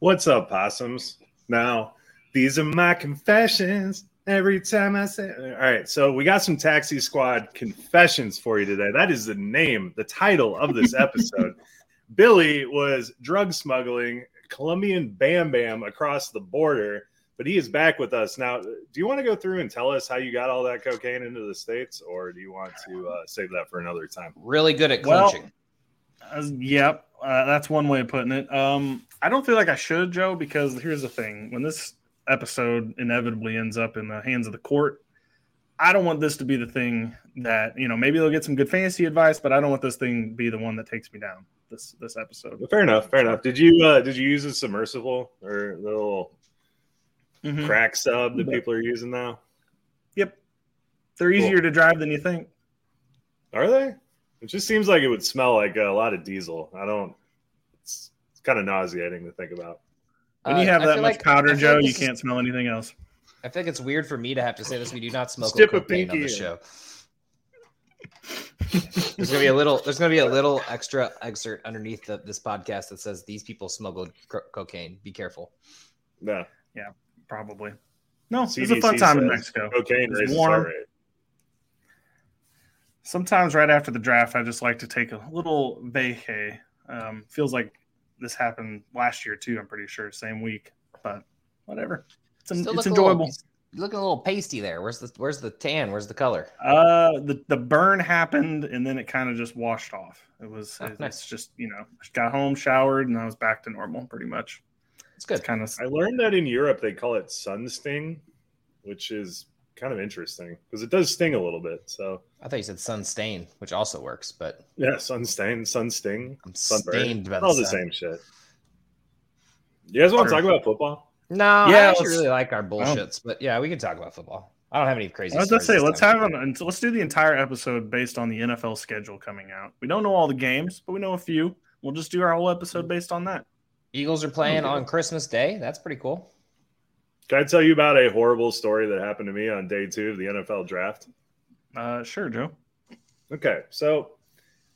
What's up, possums? Now, these are my confessions. Every time I say, all right, so we got some Taxi Squad confessions for you today. That is the name, the title of this episode. Billy was drug smuggling Colombian Bam Bam across the border, but he is back with us now. Do you want to go through and tell us how you got all that cocaine into the states, or do you want to uh, save that for another time? Really good at Well. Uh, yep, uh, that's one way of putting it. Um, I don't feel like I should, Joe, because here's the thing: when this episode inevitably ends up in the hands of the court, I don't want this to be the thing that you know. Maybe they'll get some good fantasy advice, but I don't want this thing to be the one that takes me down. This this episode. Fair enough. Fair enough. Did you uh, did you use a submersible or the little Mhm. crack sub that people are using now? Yep, they're easier to drive than you think. Are they? It just seems like it would smell like a lot of diesel. I don't. It's, it's kind of nauseating to think about. When you Uh, have I that much like- powder, Joe, like you is- can't smell anything else. I think it's weird for me to have to say this. We do not smoke Dip a cocaine on pinky the show. There's gonna be a little. There's gonna be a little extra excerpt underneath the, this podcast that says these people smuggled co- cocaine. Be careful. No. Yeah, probably. No, it's a fun time in Mexico. Cocaine It's warm. sometimes right after the draft, I just like to take a little vacay. Um, feels like this happened last year too. I'm pretty sure, same week, but whatever. It's, en- Still it's look a little- enjoyable. you're looking a little pasty there. Where's the Where's the tan? Where's the color? Uh, the the burn happened and then it kind of just washed off. It was Oh, it- nice. it's just you know got home, showered, and I was back to normal pretty much. It's good. It's kind of I learned that in Europe they call it sun sting, which is kind of interesting because it does sting a little bit. So I thought you said sun stain, which also works, but yeah, sun stain, sun sting, I'm sunburn. stained by the all the sun. same shit. You guys want to talk about football? No, I Yeah, actually really like our bullshits, but yeah, we can talk about football. I don't have any crazy. I was gonna say let's have an let's do the entire episode based on the NFL schedule coming out. We don't know all the games, but we know a few. We'll just do our whole episode mm. based on that. Eagles are playing Okay. on Christmas Day. That's pretty cool. Can I tell you about a horrible story that happened to me on day two of the NFL draft? Uh, sure, Joe. Okay, so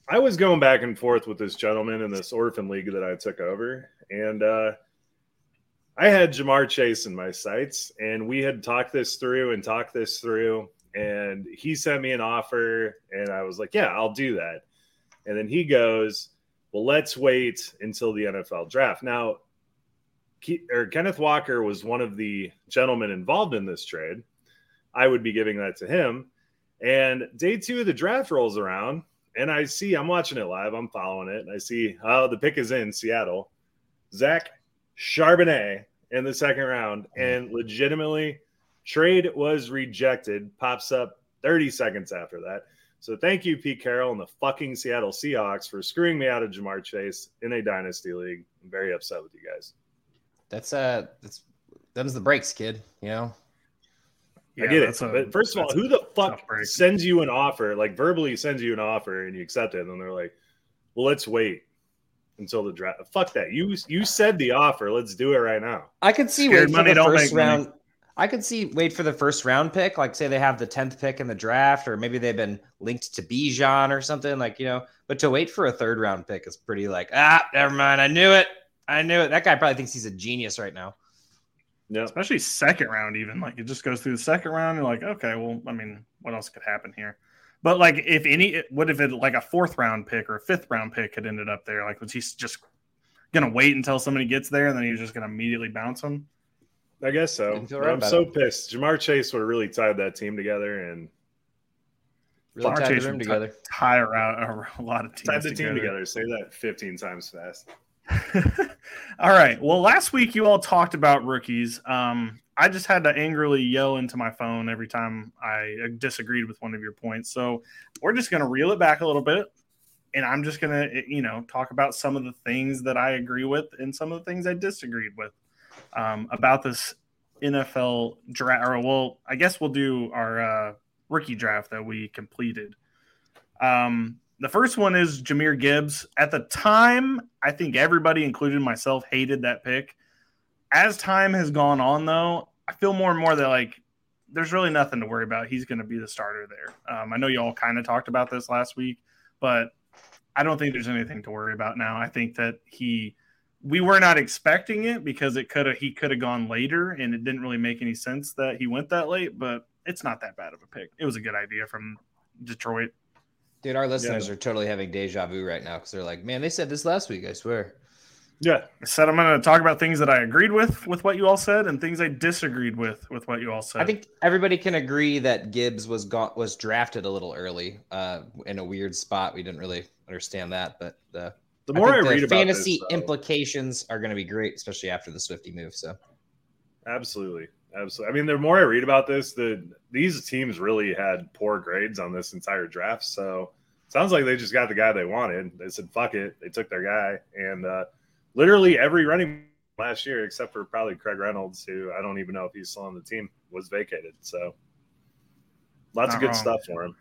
I was going back and forth with this gentleman in this orphan league that I took over, and uh, I had Ja'Marr Chase in my sights, and we had talked this through and talked this through, and he sent me an offer, and I was like, "Yeah, I'll do that." And then he goes, "Well, let's wait until the NFL draft." Now, Ke- or Kenneth Walker was one of the gentlemen involved in this trade. I would be giving that to him. And day two of the draft rolls around, and I see I'm watching it live. I'm following it, and I see oh the pick is in Seattle. Zach Charbonnet in the second round, mm-hmm. and legitimately, trade was rejected. Pops up 30 seconds after that. So thank you, Pete Carroll and the fucking Seattle Seahawks for screwing me out of Ja'Marr Chase in a dynasty league. I'm very upset with you guys. That's uh that's them's the breaks, kid. You know. I get it. but first of all, who the fuck sends you an offer, like verbally sends you an offer and you accept it, and they're like, Well, let's wait until the draft. Fuck that. You you said the offer. Let's do it right now. I could see wait for the first round. Money. I could see wait for the first round pick, like say they have the tenth pick in the draft, or maybe they've been linked to Bijan or something, like you know. But to wait for a third round pick is pretty like ah, never mind. I knew it. I knew it. That guy probably thinks he's a genius right now. Yeah, especially second round, even like it just goes through the second round. You're like, okay, well, I mean, what else could happen here? But like, if any, what if it like a fourth round pick or a fifth round pick had ended up there? Like, was he just gonna wait until somebody gets there and then he was just gonna immediately bounce them? I guess so. I'm so it. pissed. Ja'Marr Chase would have really tied that team together and really tied Chase the room together. T- tie around a lot of teams. Tied the together. team together. Say that 15 times fast. all right. Well, last week you all talked about rookies. Um, I just had to angrily yell into my phone every time I disagreed with one of your points. So we're just going to reel it back a little bit. And I'm just going to, you know, talk about some of the things that I agree with and some of the things I disagreed with um, about this NFL draft. Or, well, I guess we'll do our uh, rookie draft that we completed. Um, the first one is Jahmyr Gibbs. At the time, I think everybody, including myself, hated that pick. As time has gone on, though, I feel more and more that like there's really nothing to worry about. He's going to be the starter there. Um, I know you all kind of talked about this last week, but I don't think there's anything to worry about now. I think that he we were not expecting it because it could have he could have gone later and it didn't really make any sense that he went that late, but it's not that bad of a pick. It was a good idea from Detroit. Dude, our listeners yeah. are totally having deja vu right now because they're like, man, they said this last week, I swear. Yeah. I said I'm going to talk about things that I agreed with with what you all said and things I disagreed with with what you all said. I think everybody can agree that Gibbs was got was drafted a little early uh, in a weird spot. We didn't really understand that, but uh, the more I, I read the fantasy this, implications are going to be great, especially after the Swifty move. So, absolutely, absolutely. I mean, the more I read about this, the these teams really had poor grades on this entire draft. So, sounds like they just got the guy they wanted. They said, "Fuck it," they took their guy, and uh, literally every running last year, except for probably Craig Reynolds, who I don't even know if he's still on the team, was vacated. So, lots Not of good wrong. stuff for him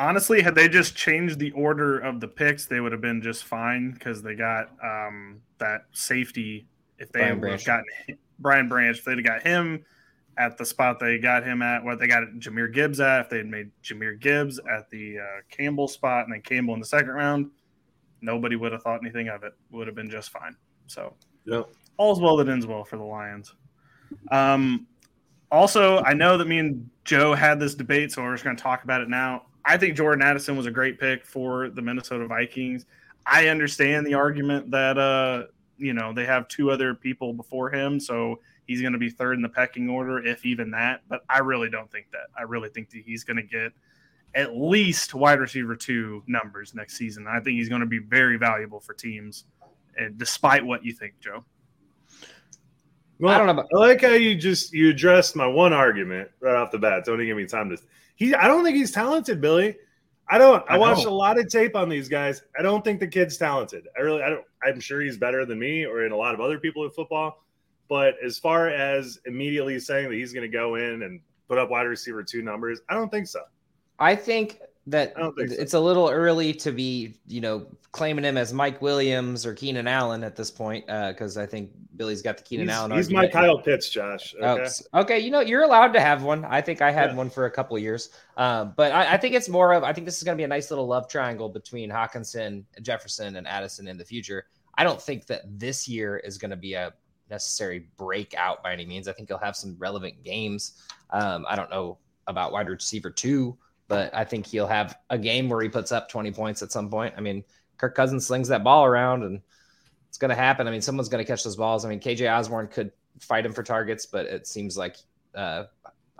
honestly, had they just changed the order of the picks, they would have been just fine because they got um, that safety. If they would have gotten Brian Branch, if they'd have got him at the spot they got him at, what they got Jahmyr Gibbs at, if they had made Jahmyr Gibbs at the uh, Campbell spot and then Campbell in the second round, nobody would have thought anything of it. Would have been just fine. So, yeah, all's well that ends well for the Lions. Um, also, I know that me and Joe had this debate, so we're just going to talk about it now. I think Jordan Addison was a great pick for the Minnesota Vikings. I understand the argument that uh, you know they have two other people before him, so he's going to be third in the pecking order, if even that. But I really don't think that. I really think that he's going to get at least wide receiver two numbers next season. I think he's going to be very valuable for teams, eh, despite what you think, Joe. Well, I don't know. About- I like how you just you addressed my one argument right off the bat. Don't even give me time to he I don't think he's talented, Billy. I don't. I, I watched a lot of tape on these guys. I don't think the kid's talented. I really. I don't. I'm sure he's better than me or in a lot of other people in football. But as far as immediately saying that he's going to go in and put up wide receiver two numbers, I don't think so. I think that it's a little early to be, you know, claiming him as Mike Williams or Keenan Allen at this point, because uh, I think Billy's got the Keenan he's, Allen. He's my Kyle Pitts, Josh. Oh, okay? Oh, okay, you know, you're allowed to have one. I think I had yeah. one for a couple years, um, but I, I, think it's more of. I think this is going to be a nice little love triangle between Hockenson, Jefferson, and Addison in the future. I don't think that this year is going to be a necessary breakout by any means. I think he'll have some relevant games. Um, I don't know about wide receiver two but I think he'll have a game where he puts up 20 points at some point. I mean, Kirk Cousins slings that ball around and it's going to happen. I mean, someone's going to catch those balls. I mean, KJ Osborn could fight him for targets, but it seems like uh,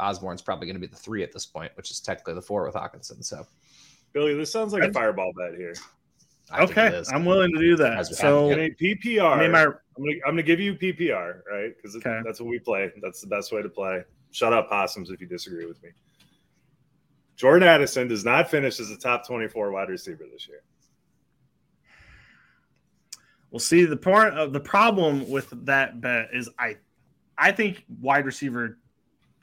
Osborn's probably going to be the three at this point, which is technically the four with Hockenson. So, Billy, this sounds like a fireball bet here. I okay, I'm willing to do that. So, I mean, PPR. I mean, my, I'm going to I'm to give you PPR, right? Because okay. that's what we play. That's the best way to play. Shut up, possums, if you disagree with me. Jordan Addison does not finish as a top 24 wide receiver this year. Well, see the part of the problem with that bet is I, I think wide receiver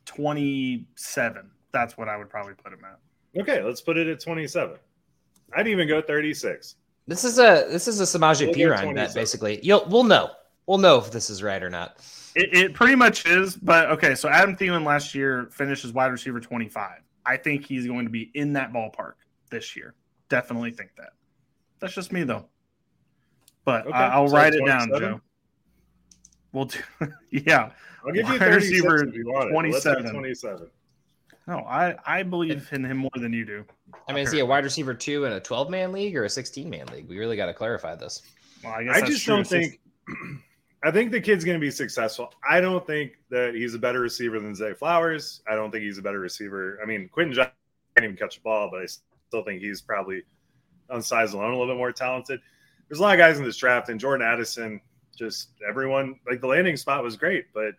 twenty seven. That's what I would probably put him at. Okay, let's put it at 27. I'd even go 36. This is a this is a Samaje We'll go Perine bet basically. You'll we'll know. We'll know if this is right or not. It, it pretty much is, but okay. So Adam Thielen last year finished as wide receiver twenty five. I think he's going to be in that ballpark this year. Definitely think that. That's just me though. But Okay, I, I'll so write it down, Joe. We'll do. yeah. I'll give you Wide 36 receiver if you want it. but let's go 27. 27. No, I I believe in him more than you do. I mean, is he a wide receiver two in a 12 man league or a 16 man league? We really got to clarify this. Well, I, guess I just true. don't think. I think the kid's going to be successful. I don't think that he's a better receiver than Zay Flowers. I don't think he's a better receiver. I mean, Quentin Johnson can't even catch a ball, but I still think he's probably on size alone a little bit more talented. There's a lot of guys in this draft, and Jordan Addison, just everyone like the landing spot was great, but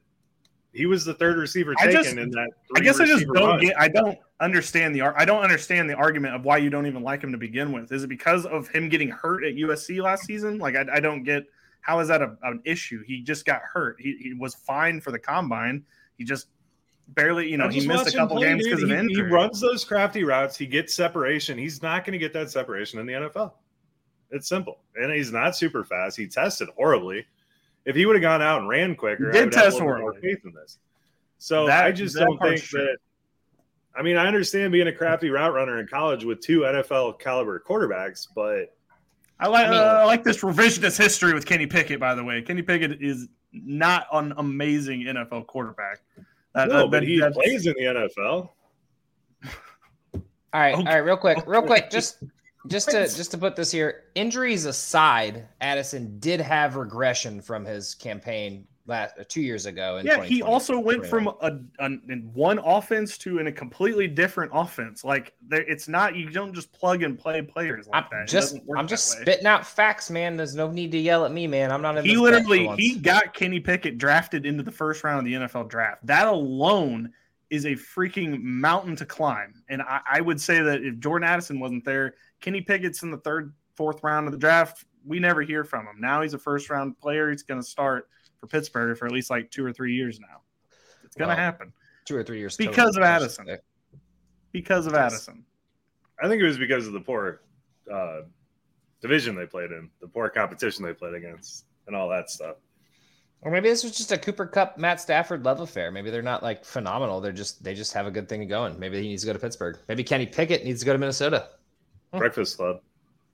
he was the third receiver taken just- in that. I guess I just don't run. get. I don't understand the. I don't understand the argument of why you don't even like him to begin with. Is it because of him getting hurt at USC last season? Like I, I don't get how is that a, an issue? He just got hurt. He, he was fine for the combine. He just barely, you know, he missed a couple games because of He- He runs those crafty routes. He gets separation. He's not going to get that separation in the NFL. It's simple, and he's not super fast. He tested horribly. If he would have gone out and ran quicker, He did would have a test horribly. faith in this. So That- I just don't think true. that. I mean, I understand being a crafty route runner in college with two NFL caliber quarterbacks, but I like I mean- uh, I like this revisionist history with Kenny Pickett. By the way, Kenny Pickett is not an amazing NFL quarterback. That- no, that- but he that's- plays in the NFL. All right, Okay. all right, real quick, real quick, just just to just to put this here, injuries aside, Addison did have regression from his campaign last uh, two years ago. In Yeah, he also went from a, a one offense to in a completely different offense. Like there, it's not you don't just plug and play players like I'm that. Just I'm just way. spitting out facts, man. There's no need to yell at me, man. I'm not in He this bet for literally he got Kenny Pickett drafted into the first round of the NFL draft. That alone is a freaking mountain to climb. And I, I would say that if Jordan Addison wasn't there, Kenny Pickett's in the third, fourth round of the draft. We never hear from him. Now he's a first round player. He's going to start for Pittsburgh for at least like two or three years now. It's going to Well, happen two or three years Because total, of Addison. say. because of Yes. Addison. I think it was because of the poor uh, division they played in, the poor competition they played against, and all that stuff. Or maybe this was just a Cooper Kupp, Matt Stafford love affair. Maybe they're not like phenomenal. They're just they just have a good thing going. Maybe he needs to go to Pittsburgh. Maybe Kenny Pickett needs to go to Minnesota. Hmm. Breakfast Club.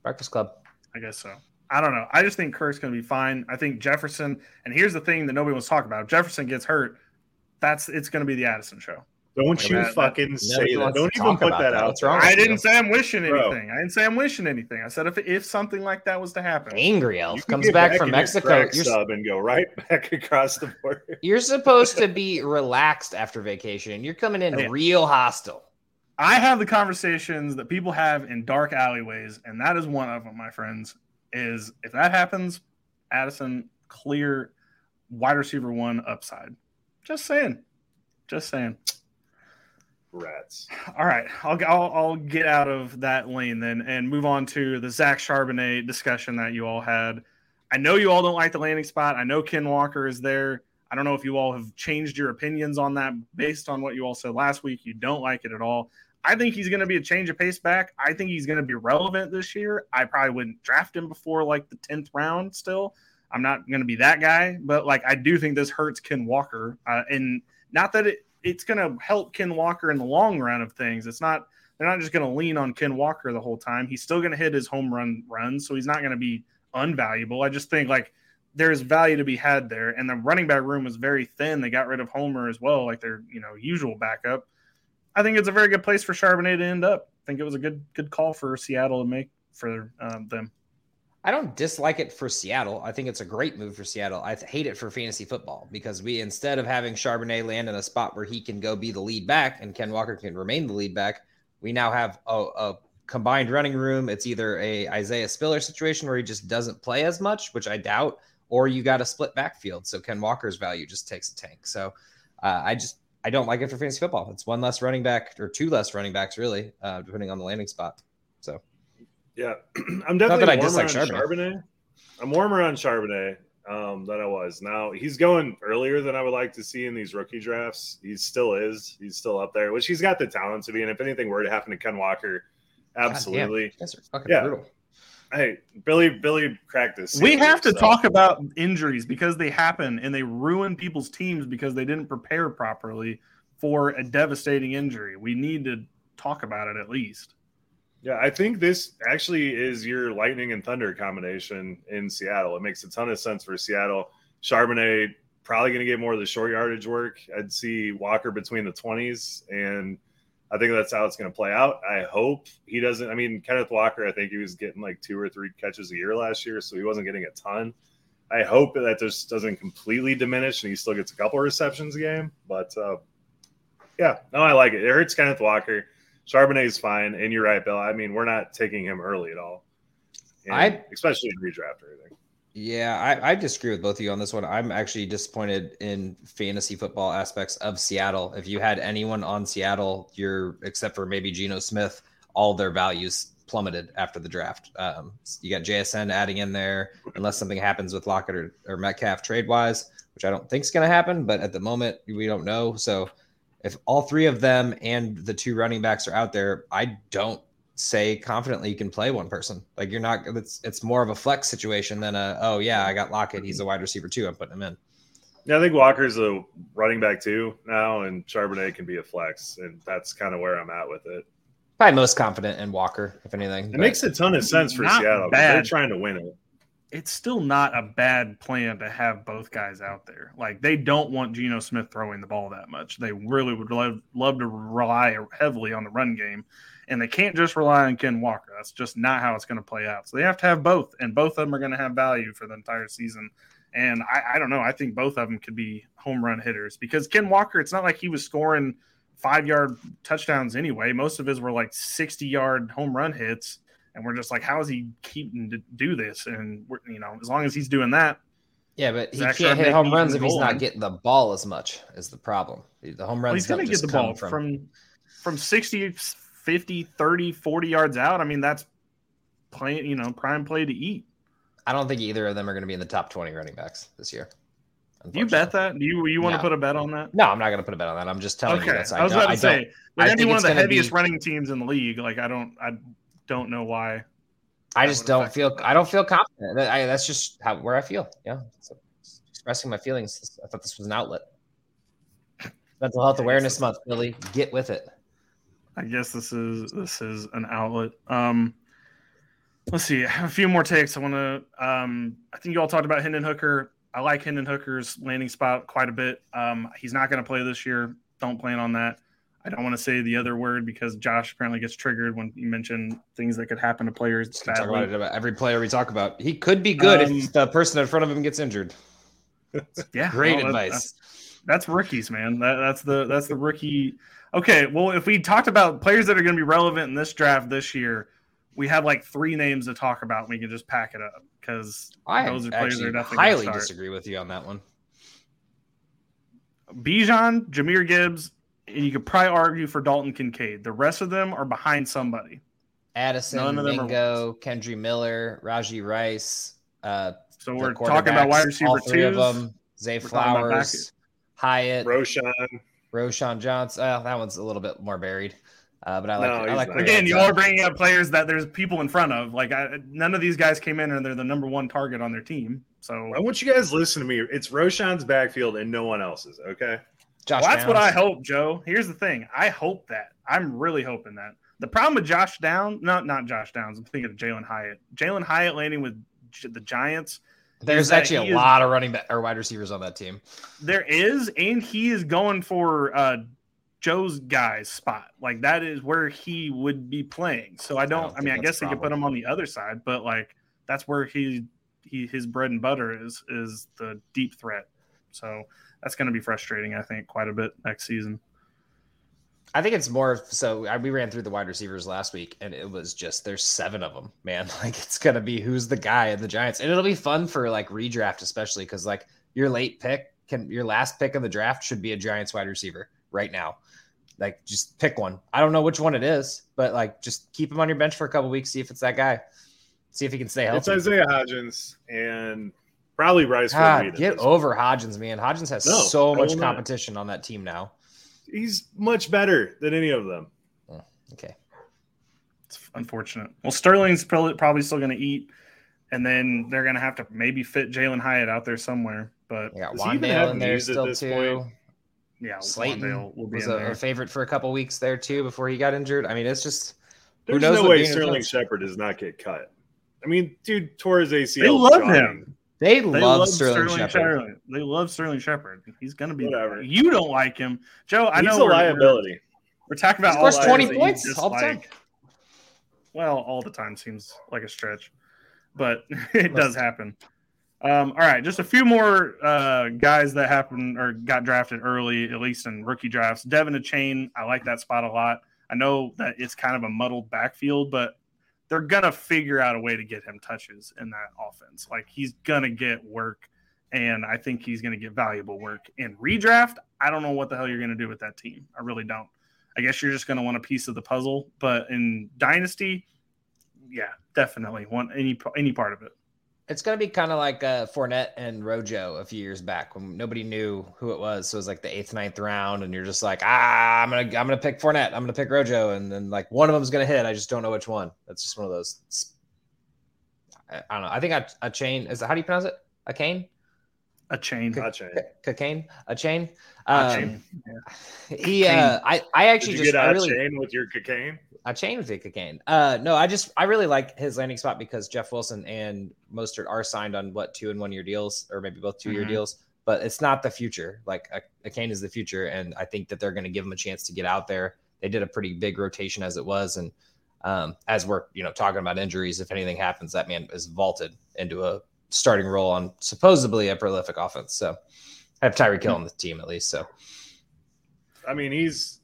Breakfast Club. I guess so. I don't know. I just think Kirk's going to be fine. I think Jefferson, and here's the thing that nobody wants to talk about. If Jefferson gets hurt, that's it's going to be the Addison show. Don't Yeah, you that- fucking Nobody say that. Don't even put that that. out. What's wrong. I didn't you? say I'm wishing Bro. anything. I didn't say I'm wishing anything. I said if if something like that was to happen, Angry You Elf comes get back from in your Mexico. You're, sub and go right back across the border. you're supposed to be relaxed after vacation. You're coming in Yeah. real hostile. I have the conversations that people have in dark alleyways, and that is one of them, my friends. Is if that happens, Addison clear wide receiver one upside. Just saying, just saying. Rats. All right, I'll, I'll I'll get out of that lane then and move on to the Zach Charbonnet discussion that you all had. I know you all don't like the landing spot. I know Ken Walker is there. I don't know if you all have changed your opinions on that based on what you all said last week. You don't like it at all. I think he's going to be a change of pace back. I think he's going to be relevant this year. I probably wouldn't draft him before like the 10th round still. I'm not going to be that guy, but like I do think this hurts Ken Walker. Uh, and not that it, it's going to help Ken Walker in the long run of things. It's not, they're not just going to lean on Ken Walker the whole time. He's still going to hit his home run runs, so he's not going to be unvaluable. I just think like there's value to be had there. And the running back room was very thin. They got rid of Homer as well, like their you know usual backup. I think it's a very good place for Charbonnet to end up. I think it was a good good call for Seattle to make for um, them. I don't dislike it for Seattle. I think it's a great move for Seattle. I hate it for fantasy football because we instead of having Charbonnet land in a spot where he can go be the lead back and Ken Walker can remain the lead back, we now have a, a combined running room. It's either a Isaiah Spiller situation where he just doesn't play as much, which I doubt, or you got a split backfield. So Ken Walker's value just takes a tank. So uh, I just I don't like it for fantasy football. It's one less running back or two less running backs, really, uh, depending on the landing spot. So, yeah, I'm definitely not that I warmer dislike on Charbonnet. Charbonnet. I'm warmer on Charbonnet um, than I was. Now he's going earlier than I would like to see in these rookie drafts. He still is. He's still up there, which he's got the talent to be. And if anything were to happen to Ken Walker, absolutely. guys are fucking Yeah. brutal. Hey, Billy, Billy cracked this. We have to so- talk about injuries because they happen and they ruin people's teams because they didn't prepare properly for a devastating injury. We need to talk about it at least. Yeah, I think this actually is your lightning and thunder combination in Seattle. It makes a ton of sense for Seattle. Charbonnet probably going to get more of the short yardage work. I'd see Walker between the 20s, and I think that's how it's going to play out. I hope he doesn't. I mean, Kenneth Walker, I think he was getting like two or three catches a year last year, so he wasn't getting a ton. I hope that just doesn't completely diminish and he still gets a couple of receptions a game. But uh, yeah, no, I like it. It hurts Kenneth Walker. Charbonnet is fine, and you're right, Bill. I mean, we're not taking him early at all, And I- especially in redraft or anything. Yeah, I, I disagree with both of you on this one. I'm actually disappointed in fantasy football aspects of Seattle. If you had anyone on Seattle, you're except for maybe Geno Smith, all their values plummeted after the draft. Um, you got JSN adding in there, unless something happens with Lockett or, or Metcalf trade wise, which I don't think is going to happen. But at the moment, we don't know. So if all three of them and the two running backs are out there, I don't say confidently you can play one person. Like you're not. It's it's more of a flex situation than a oh yeah I got Lockett. He's a wide receiver too. I'm putting him in. Yeah, I think Walker's a running back too now, and Charbonnet can be a flex, and that's kind of where I'm at with it. Probably most confident in Walker, if anything. It but- makes a ton of sense for Not Seattle. 'cause They're trying to win it. It's still not a bad plan to have both guys out there. Like they don't want Geno Smith throwing the ball that much. They really would love, love to rely heavily on the run game, and they can't just rely on Ken Walker. That's just not how it's going to play out. So they have to have both, and both of them are going to have value for the entire season. And I, I don't know. I think both of them could be home run hitters because Ken Walker. It's not like he was scoring five yard touchdowns anyway. Most of his were like sixty yard home run hits, and we're just like, how is he keeping to do this? And we're, you know, as long as he's doing that, yeah, but he Zach can't hit home runs if he's not getting the ball as much. Is the problem? The home well, runs he's going to get the ball from. from from 60, 50, 30, 40 yards out. I mean, that's playing, you know, prime play to eat. I don't think either of them are going to be in the top twenty running backs this year. Do you bet that? Do you you want No. to put a bet on that? No, I'm not going to put a bet on that. I'm just telling you Okay, this. I was about to say, with I any one of the heaviest be- running teams in the league, like I don't, I don't know why. I just don't feel. I don't feel confident. That- I, that's just how where I feel. Yeah, so expressing my feelings. I thought this was an outlet. Mental Health Awareness Month, Billy. Get with it. I guess this is this is an outlet. Um, let's see. I have a few more takes. I want to. Um, I think you all talked about Hendon Hooker. I like Hendon Hooker's landing spot quite a bit. Um, he's not going to play this year. Don't plan on that. I don't want to say the other word because Josh apparently gets triggered when you mention things that could happen to players. Talk about it about every player we talk about. He could be good Um, if the person in front of him gets injured. Yeah, Great well, that- advice. That's rookies, man. That, that's the that's the rookie. Okay, well, if we talked about players that are going to be relevant in this draft this year, we have like three names to talk about. And we can just pack it up because I those are players that are definitely highly start. disagree with you on that one. Bijan, Jahmyr Gibbs, and you could probably argue for Dalton Kincaid. The rest of them are behind somebody. Addison, None of them are Mingo, Kendre Miller, Rashee Rice. Uh, So we're talking about quarterbacks, wide receiver all three twos. of them. Zay We're talking about back- Flowers, Hyatt, Roschon, Roschon Johnson. Uh, that one's a little bit more buried. Uh, but I like. No, I like Again, you are bringing up players that there's people in front of. Like I, none of these guys came in and they're the number one target on their team. So I want you guys to listen to me. It's Roschon's backfield and no one else's. Okay. Josh Well, that's what I hope, Joe. Here's the thing. I hope that. I'm really hoping that. The problem with Josh Downs, not not Josh Downs. I'm thinking of Jalin Hyatt. Jalin Hyatt landing with the Giants. There's actually a is- lot of running back or wide receivers on that team. There is, and he is going for uh, Joe's guy's spot. Like that is where he would be playing. So I don't. I, don't think mean, I guess they could put him on the other side, but like that's where he he his bread and butter is is the deep threat. So that's going to be frustrating. I think quite a bit next season. I think it's more so. I, we ran through the wide receivers last week, and it was just there's seven of them, man. Like it's gonna be who's the guy in the Giants, and it'll be fun for like redraft, especially because like your late pick can your last pick of the draft should be a Giants wide receiver. right now. Like, just pick one. I don't know which one it is, but like, just keep him on your bench for a couple weeks. See if it's that guy. See if he can stay healthy. It's Isaiah Hodgins and probably Bryce. God, get over Hodgins, man. Hodgins has No, so much competition on that team now. He's much better than any of them. Okay. It's unfortunate. Well, Sterling's probably probably still going to eat, and then they're going to have to maybe fit Jalin Hyatt out there somewhere. But They got he even Wan'Dale in there still too. point? yeah, Slayton Wan'Dale will be was in a, there. a favorite for a couple weeks there too before he got injured. I mean, it's just Who There's knows no way Sterling Jones- Shepard does not get cut. I mean, dude tore his ACL. They love jogging. him. They, They love, Sterling, Shepard. Shepard. They love Sterling Shepard. He's going to be. Whatever. You don't like him, Joe. I He's know a we're- liability. We're, talking about He all 20 points all the time. dislike. Well, all the time seems like a stretch, but it does happen. Um, all right, just a few more uh, guys that happened or got drafted early, at least in rookie drafts. De'Von Achane, I like that spot a lot. I know that it's kind of a muddled backfield, but they're gonna figure out a way to get him touches in that offense. Like he's gonna get work, and I think he's gonna get valuable work in redraft. I don't know what the hell you're gonna do with that team. I really don't. I guess you're just gonna want a piece of the puzzle, but in dynasty, yeah, definitely want any any part of it. It's gonna be kind of like uh, Fournette and Rojo a few years back when nobody knew who it was. So it was like the eighth, ninth round, and you're just like, ah, I'm gonna, I'm gonna pick Fournette, I'm gonna pick Rojo, and then like one of them's gonna hit. I just don't know which one. That's just one of those. I, I don't know. I think a, a chain is. How do you pronounce it? A cane? A chain. Gotcha. Cocaine? A chain? A Um, chain. He, uh, I, I actually Did you just, get I out really, chain with your cocaine? I changed the cocaine. Uh, no, I just I really like his landing spot because Jeff Wilson and Mostert are signed on what two and one year deals or maybe both 2 year Mhm. deals. But it's not the future. Like a, a Kane is the future, and I think that they're going to give him a chance to get out there. They did a pretty big rotation as it was, and um, as we're you know talking about injuries, if anything happens, that man is vaulted into a starting role on supposedly a prolific offense. So I have Tyreek Hill on the team at least. So I mean, he's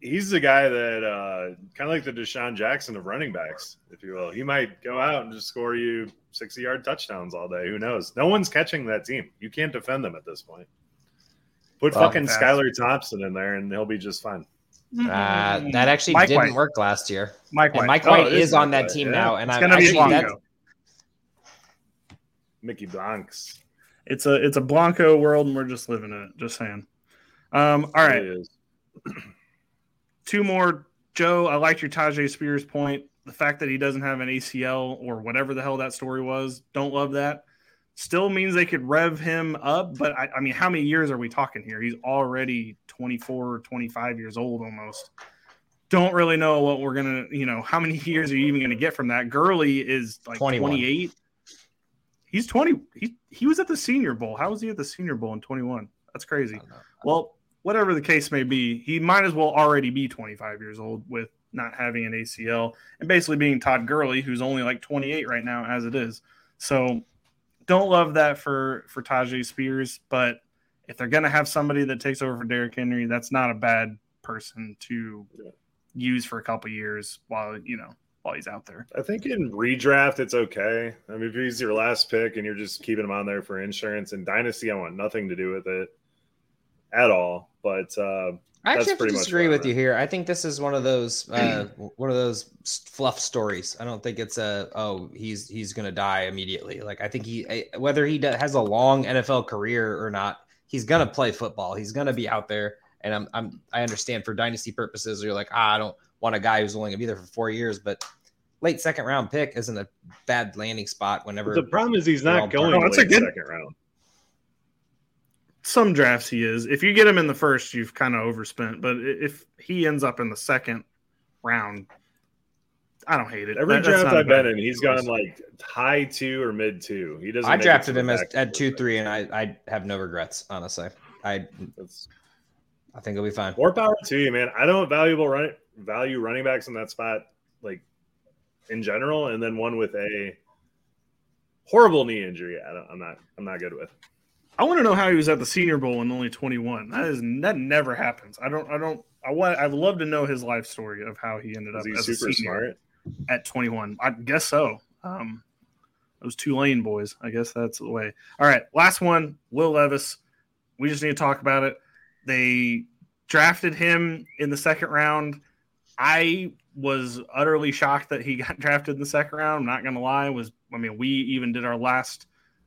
he's the guy that uh, kind of like the DeSean Jackson of running backs, if you will. He might go out and just score you sixty yard touchdowns all day. Who knows? No one's catching that team. You can't defend them at this point. Put Well, fucking fast. Skylar Thompson in there, and he'll be just fine. uh, that actually Mike didn't White. work last year. Mike And White. Mike Oh, White it is is on that team yeah. now, and it's I'm gonna be actually Blanco. Mickey Blanks. It's a it's a Blanco world, and we're just living in it. Just saying. Um, all right, Really is. two more. Joe, I liked your Tyjae Spears point. The fact that he doesn't have an ACL or whatever the hell that story was, don't love that. Still means they could rev him up, but I, I mean, how many years are we talking here? He's already 24, 25 years old almost. Don't really know what we're gonna, you know, how many years are you even gonna get from that? Gurley is like 21. 28. He's 20. He he was at the Senior Bowl. How was he at the Senior Bowl in 21? That's crazy. Well, whatever the case may be, he might as well already be 25 years old with not having an ACL and basically being Todd Gurley, who's only like 28 right now as it is. So don't love that for for Tyjae Spears, but if they're gonna have somebody that takes over for Derrick Henry, that's not a bad person to use for a couple years while you know while he's out there. I think in redraft it's okay. I mean, if he's your last pick and you're just keeping him on there for insurance and dynasty, I want nothing to do with it at all. But uh, I That's actually have to disagree with you here. I think this is one of those uh, one of those fluff stories. I don't think it's a oh he's he's gonna die immediately. Like I think he whether he do- has a long NFL career or not, he's gonna play football. He's gonna be out there. And I'm I'm I understand for dynasty purposes, you're like ah I don't want a guy who's only gonna be there for four years, but late second round pick isn't a bad landing spot whenever the problem is he's not going No, it's a late good- second round. Some drafts he is. If you get him in the first, you've kind of overspent. But if he ends up in the second round, I don't hate it. Every That- draft not a I've been in, he's choice. gone like high two or mid two. He doesn't. I drafted him as at two three, and I I have no regrets honestly. I That's I think he'll be fine. more power to you, man. I don't valuable run value running backs in that spot, like in general, and then one with a horrible knee injury. I don't, I'm not. I'm not good with. I want to know how he was at the Senior Bowl and only 21. That is that never happens. I don't. I don't. I want. I'd love to know his life story of how he ended up he as a super senior smart? at 21. I guess so. Um, those Tulane boys. I guess that's the way. All right, last one. Will Levis. We just need to talk about it. They drafted him in the second round. I was utterly shocked that he got drafted in the second round. I'm not gonna lie. Was I mean, we even did our last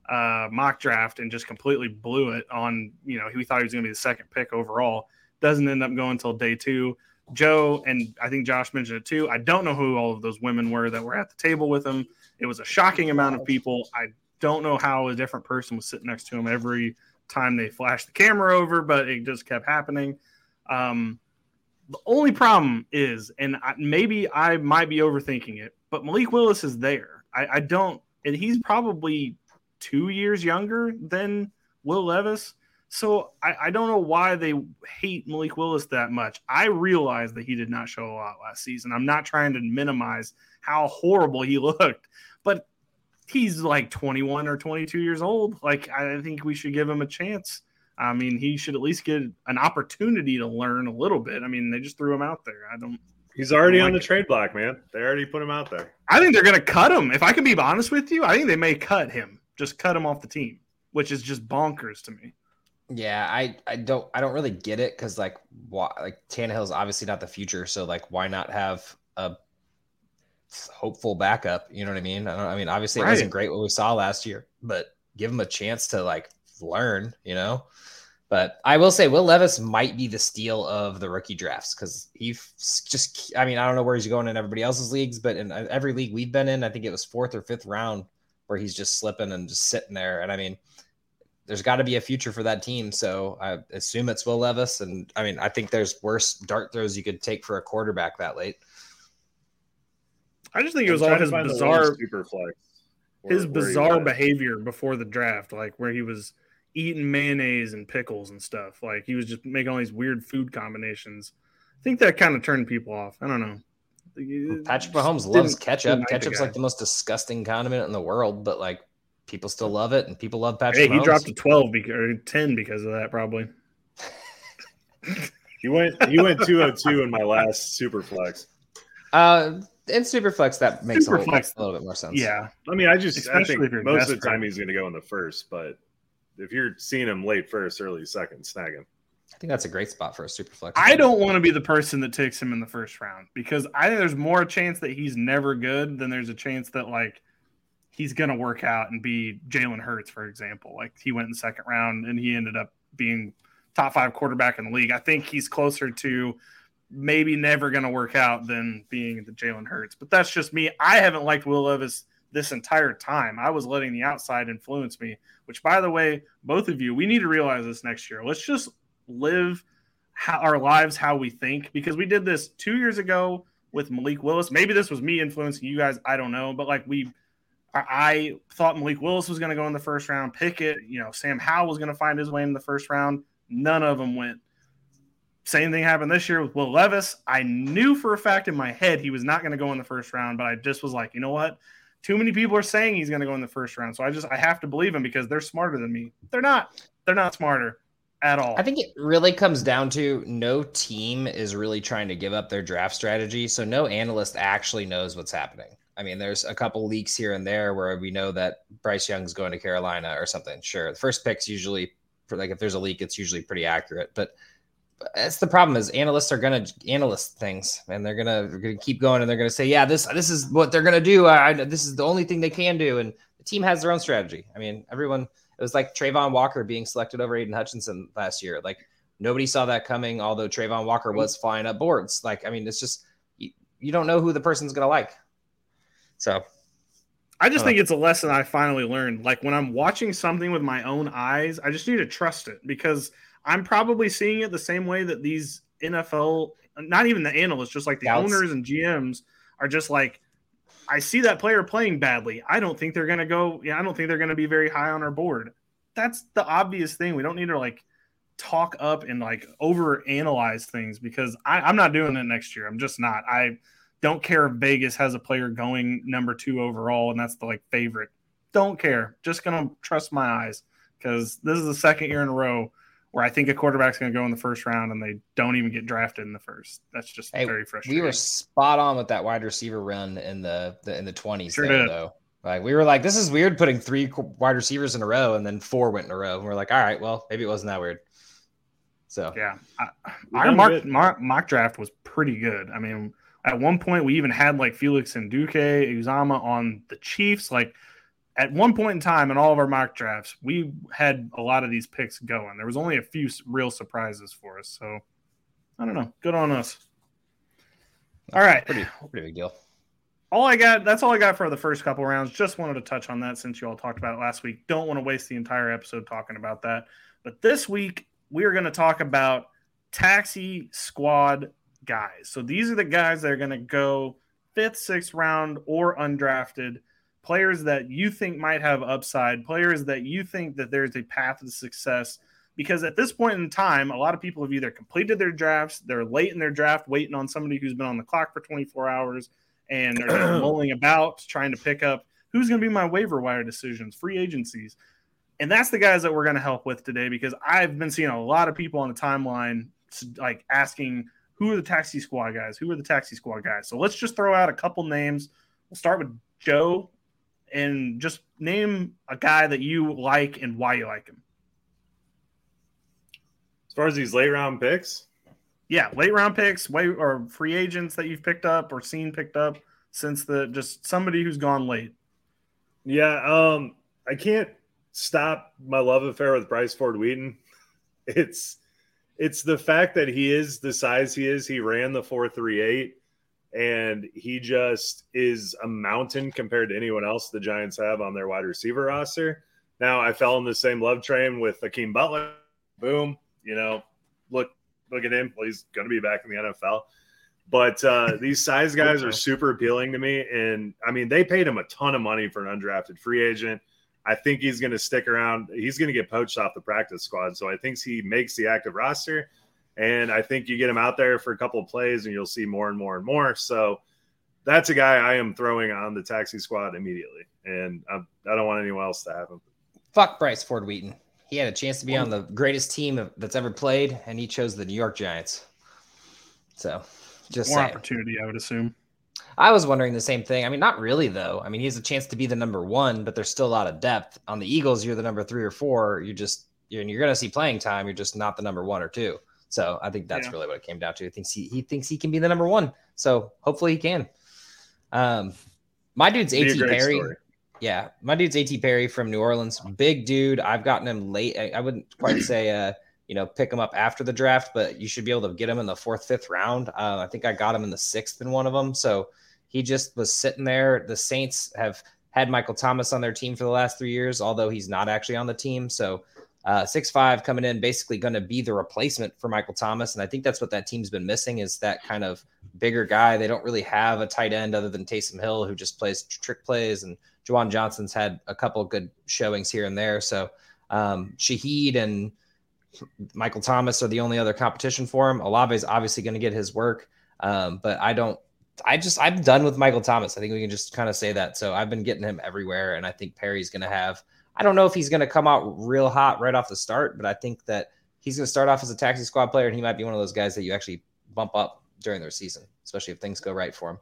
uh, mock draft and just completely blew it on. You know, he thought he was gonna be the second pick overall. Doesn't end up going until day two. Joe and I think Josh mentioned it too. I don't know who all of those women were that were at the table with him. It was a shocking amount of people. I don't know how a different person was sitting next to him every time they flashed the camera over, but it just kept happening. Um, the only problem is, and I, maybe I might be overthinking it, but Malik Willis is there. I, I don't, and he's probably two years younger than Will Levis. So I, I, don't know why they hate Malik Willis that much. I realize that he did not show a lot last season. I'm not trying to minimize how horrible he looked, but he's like 21 or 22 years old. Like I think we should give him a chance. I mean, he should at least get an opportunity to learn a little bit. I mean, they just threw him out there. I don't. He's already on the trade block, man. They already put him out there. I think they're going to cut him. If I can be honest with you, I think they may cut him. Just cut him off the team, which is just bonkers to me. Yeah, I, I don't I don't really get it because like why like Tannehill's obviously not the future, so like why not have a hopeful backup? You know what I mean? I don't. I mean, obviously it wasn't great what we saw last year, but give him a chance to like learn. You know. But I will say Will Levis might be the steal of the rookie drafts because he just, I mean, I don't know where he's going in everybody else's leagues, but in uh, every league we've been in, I think it was fourth or fifth round where he's just slipping and just sitting there. And I mean, there's got to be a future for that team. So I assume it's Will Levis. And I mean, I think there's worse dart throws you could take for a quarterback that late. I just think it was all his bizarre super flex. His bizarre behavior before the draft, like where he was eating mayonnaise and pickles and stuff. Like he was just making all these weird food combinations. I think that kind of turned people off. I don't know. Patrick Mahomes loves ketchup. Ketchup's like the most disgusting condiment in the world, but like people still love it, and people love Patrick. Hey, Mahomes. he dropped to twelve because, or ten because of that, probably. he went. He went two hundred two in my last superflex. Uh, in Superflex, that makes Superflex, a, little, a little bit more sense. Yeah, I mean, I just Especially I think most of the time he's going to go in the first, but if you're seeing him late first, early second, snag him. I think that's a great spot for a super flex. I don't want to be the person that takes him in the first round because I think there's more chance that he's never good than there's a chance that like he's gonna work out and be Jalen Hurts, for example. Like he went in the second round and he ended up being top five quarterback in the league. I think he's closer to maybe never gonna work out than being the Jalen Hurts. But that's just me. I haven't liked Will Levis this entire time. I was letting the outside influence me, which, by the way, both of you, we need to realize this next year. Let's just live how, our lives how we think because we did this two years ago with Malik Willis. Maybe this was me influencing you guys. I don't know. But like we, I thought Malik Willis was going to go in the first round. Pickett, you know, Sam Howell was going to find his way in the first round. None of them went. Same thing happened this year with Will Levis. I knew for a fact in my head he was not going to go in the first round, but I just was like, you know what? too many people are saying he's going to go in the first round. So I just I have to believe him because they're smarter than me. They're not. They're not smarter at all. I think it really comes down to no team is really trying to give up their draft strategy. So no analyst actually knows what's happening. I mean, there's a couple leaks here and there where we know that Bryce Young's going to Carolina or something. Sure. The first pick's usually for like if there's a leak, it's usually pretty accurate. But that's the problem is analysts are gonna analyst things and they're gonna, gonna keep going and they're gonna say yeah this this is what they're gonna do I, this is the only thing they can do and the team has their own strategy i mean everyone it was like Travon Walker being selected over Aidan Hutchinson last year. Like nobody saw that coming although Travon Walker was flying up boards. Like i mean it's just you, you don't know who the person's gonna like. So I just think it's a lesson I finally learned. Like when I'm watching something with my own eyes, I just need to trust it because I'm probably seeing it the same way that these NFL, not even the analysts, just like the owners and GMs are just like, I see that player playing badly. I don't think they're going to go. Yeah, I don't think they're going to be very high on our board. That's the obvious thing. We don't need to like talk up and like over analyze things because I, I'm not doing it next year. I'm just not. I don't care if Vegas has a player going number two overall and that's the like favorite. Don't care. Just gonna trust my eyes because this is the second year in a row where I think a quarterback's going to go in the first round and they don't even get drafted in the first. That's just hey, very frustrating. We were spot on with that wide receiver run in the, the in the twenties. Sure there, though. Like we were like, this is weird putting three wide receivers in a row and then four went in a row. And we're like, all right, well, maybe it wasn't that weird. So yeah, I, our mock, mock, mock draft was pretty good. I mean, at one point we even had like Felix Anudike, Uzomah on the Chiefs. Like at one point in time in all of our mock drafts, we had a lot of these picks going. There was only a few real surprises for us. So I don't know. Good on us. All right, pretty pretty big deal. All I got. That's all I got for the first couple rounds. Just wanted to touch on that since you all talked about it last week. Don't want to waste the entire episode talking about that. But this week we are going to talk about taxi squad guys. So these are the guys that are going to go fifth, sixth round or undrafted players that you think might have upside, players that you think that there's a path to success. Because at this point in time, a lot of people have either completed their drafts, they're late in their draft, waiting on somebody who's been on the clock for 24 hours, and they're mulling about trying to pick up who's going to be my waiver wire decisions, free agencies. And that's the guys that we're going to help with today because I've been seeing a lot of people on the timeline like asking who are the taxi squad guys? Who are the taxi squad guys? So let's just throw out a couple names. We'll start with Joe and just name a guy that you like and why you like him. As far as these late round picks, yeah, late round picks, way or free agents that you've picked up or seen picked up since the just somebody who's gone late. Yeah, um, I can't stop my love affair with Bryce Ford Wheaton. It's it's the fact that he is the size he is. He ran the four three eight, and he just is a mountain compared to anyone else the Giants have on their wide receiver roster. Now I fell in the same love train with Hakeem Butler. Boom, you know, look look at him. Well, he's going to be back in the NFL. But uh, these size guys are super appealing to me, and I mean they paid him a ton of money for an undrafted free agent. I think he's going to stick around. He's going to get poached off the practice squad. So I think he makes the active roster. And I think you get him out there for a couple of plays and you'll see more and more and more. So that's a guy I am throwing on the taxi squad immediately. And I, I don't want anyone else to have him. Fuck Bryce Ford Wheaton. He had a chance to be on the greatest team that's ever played, and he chose the New York Giants. So just more saying. opportunity, I would assume. I was wondering the same thing. I mean, not really though. I mean, he has a chance to be the number one, but there's still a lot of depth. On the Eagles, you're the number three or four. You're just you're, you're going to see playing time. You're just not the number one or two. So I think that's yeah. really what it came down to. He thinks he, he thinks he can be the number one. So hopefully he can. Um, my dude's A.T. Perry. Story. Yeah, my dude's A.T. Perry from New Orleans. Big dude. I've gotten him late. I, I wouldn't quite say uh, you know, pick him up after the draft, but you should be able to get him in the fourth, fifth round. Uh, I think I got him in the sixth in one of them. So he just was sitting there. The Saints have had Michael Thomas on their team for the last three years, although he's not actually on the team. So uh, six five coming in, basically going to be the replacement for Michael Thomas, and I think that's what that team's been missing is that kind of bigger guy. They don't really have a tight end other than Taysom Hill, who just plays trick plays, and Juwan Johnson's had a couple good showings here and there. So um, Shaheed and Michael Thomas are the only other competition for him. Olave is obviously going to get his work, um, but I don't I just I'm done with Michael Thomas. I think we can just kind of say that. So I've been getting him everywhere, and I think Perry's going to have. I don't know if he's going to come out real hot right off the start, but I think that he's going to start off as a taxi squad player, and he might be one of those guys that you actually bump up during their season, especially if things go right for him.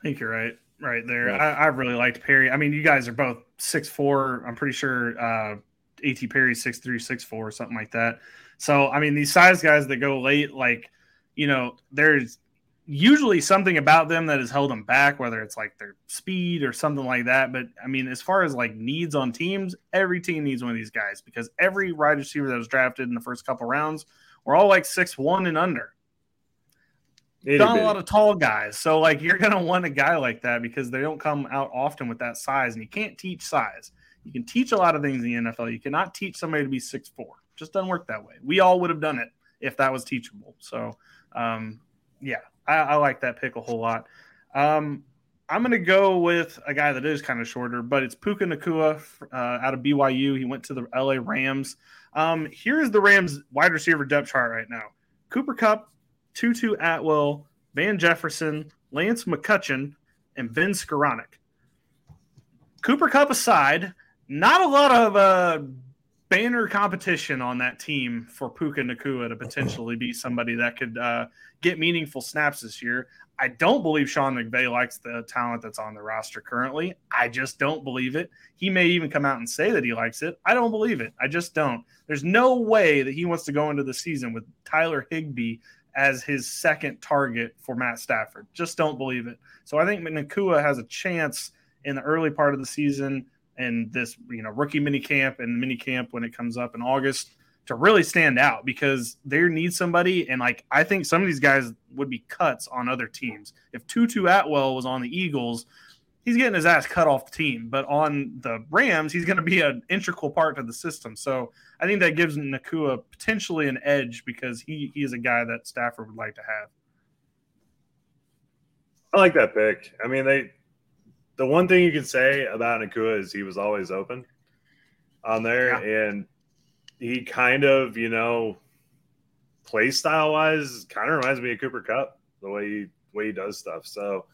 I think you're right, right there. Yeah. I, I, really liked Perry. I mean, you guys are both six four. I'm pretty sure uh, A.T. Perry six three, six four, something like that. So I mean, these size guys that go late, like you know, there's usually something about them that has held them back, whether it's like their speed or something like that. But I mean, as far as like needs on teams, every team needs one of these guys because every wide receiver that was drafted in the first couple rounds were all like six one and under. Not a lot of tall guys, so like you're gonna want a guy like that because they don't come out often with that size, and you can't teach size. You can teach a lot of things in the NFL. You cannot teach somebody to be six four. Just doesn't work that way. We all would have done it if that was teachable. So, um, yeah, I, I like that pick a whole lot. Um, I'm going to go with a guy that is kind of shorter, but it's Puka Nacua uh, out of BYU. He went to the LA Rams. Um, here's the Rams wide receiver depth chart right now Cooper Kupp, Tutu Atwell, Van Jefferson, Lance McCutcheon, and Ben Skowronek. Cooper Kupp aside, not a lot of uh, banner competition on that team for Puka Nacua to potentially be somebody that could uh, get meaningful snaps this year. I don't believe Sean McVay likes the talent that's on the roster currently. I just don't believe it. He may even come out and say that he likes it. I don't believe it. I just don't. There's no way that he wants to go into the season with Tyler Higbee as his second target for Matt Stafford. Just don't believe it. So I think Nacua has a chance in the early part of the season and this, you know, rookie mini camp and mini camp when it comes up in August to really stand out because they need somebody. And like, I think some of these guys would be cuts on other teams. If Tutu Atwell was on the Eagles, he's getting his ass cut off the team. But on the Rams, he's going to be an integral part of the system. So I think that gives Nacua potentially an edge because he, he is a guy that Stafford would like to have. I like that pick. I mean, they the one thing you can say about Nacua is he was always open on there, yeah. and he kind of, you know, play style wise, kind of reminds me of Cooper Kupp the way he way he does stuff. So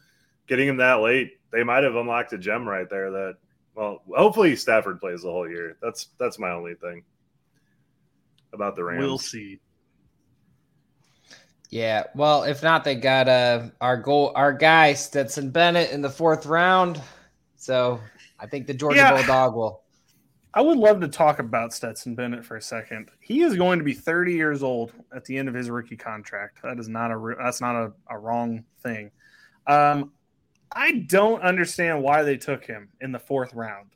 getting him that late, they might have unlocked a gem right there. That well, hopefully Stafford plays the whole year. That's that's my only thing about the Rams. We'll see. Yeah, well, if not, they got uh our goal, our guy Stetson Bennett in the fourth round. So I think the Georgia yeah. Bulldog will I would love to talk about Stetson Bennett for a second. He is going to be 30 years old at the end of his rookie contract. That is not a that's not a, a wrong thing. Um, I don't understand why they took him in the fourth round.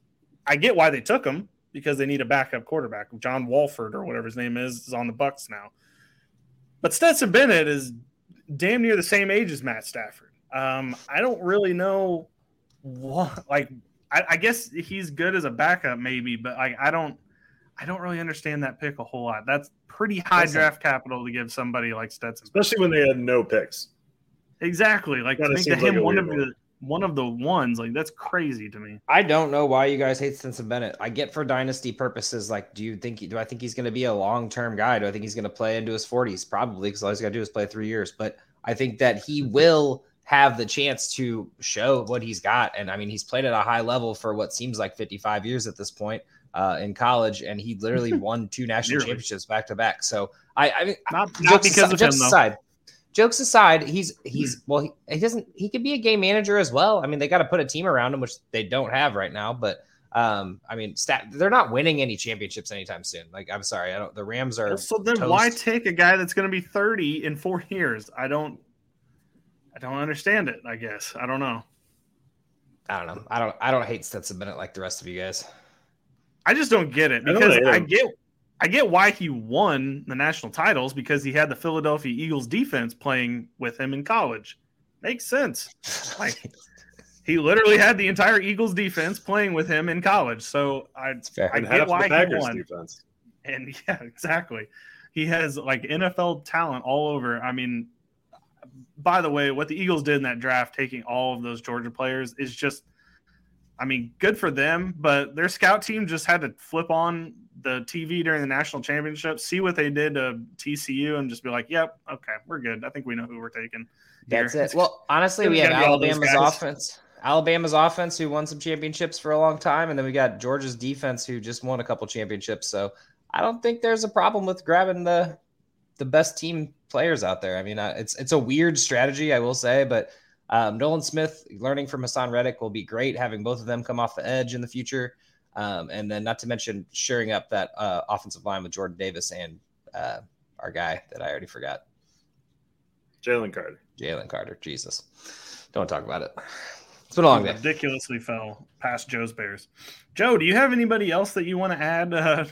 I get why they took him because they need a backup quarterback. John Wolford or whatever his name is is on the Bucs now. But Stetson Bennett is damn near the same age as Matt Stafford. Um, I don't really know what like I, I, guess he's good as a backup, maybe, but I, I don't, I don't really understand that pick a whole lot. That's pretty high Listen, draft capital to give somebody like Stetson, especially when they had no picks. Exactly, like to think him like one of the one of the ones, like that's crazy to me. I don't know why you guys hate Stetson Bennett. I get for dynasty purposes, like, do you think do I think he's going to be a long term guy? Do I think he's going to play into his forties? Probably, because all he's got to do is play three years. But I think that he will have the chance to show what he's got. And I mean, he's played at a high level for what seems like 55 years at this point uh, in college, and he literally won two national championships back to back. So I, I mean, not, not because aside, of him, aside, jokes aside, he's he's well, he, he, doesn't he could be a game manager as well. I mean, they got to put a team around him, which they don't have right now, but. Um, I mean, stat, they're not winning any championships anytime soon. Like, I'm sorry, I don't. The Rams are. So then, toast. why take a guy that's going to be 30 in four years? I don't. I don't understand it. I guess I don't know. I don't know. I don't. I don't hate Stetson Bennett like the rest of you guys. I just don't get it because I, I get. I get why he won the national titles because he had the Philadelphia Eagles defense playing with him in college. Makes sense. Like he literally had the entire Eagles defense playing with him in college. So I, I get why he won. Defense. And yeah, exactly. He has like NFL talent all over. I mean, by the way, what the Eagles did in that draft, taking all of those Georgia players, is just, I mean, good for them. But their scout team just had to flip on the TV during the national championship, see what they did to TCU, and just be like, "Yep, okay, we're good. I think we know who we're taking." Here. That's it. Well, honestly, we have Alabama's offense. Alabama's offense, who won some championships for a long time, and then we got Georgia's defense, who just won a couple championships. So I don't think there's a problem with grabbing the the best team players out there. I mean, uh, it's it's a weird strategy, I will say, but um, Nolan Smith learning from Haason Reddick will be great. Having both of them come off the edge in the future, um, and then not to mention shoring up that uh, offensive line with Jordan Davis and uh, our guy that I already forgot, Jalen Carter. Jalen Carter. Jesus, don't talk about it. It's been a long day. Ridiculously fell past Joe's Bears. Joe, do you have anybody else that you want to add uh,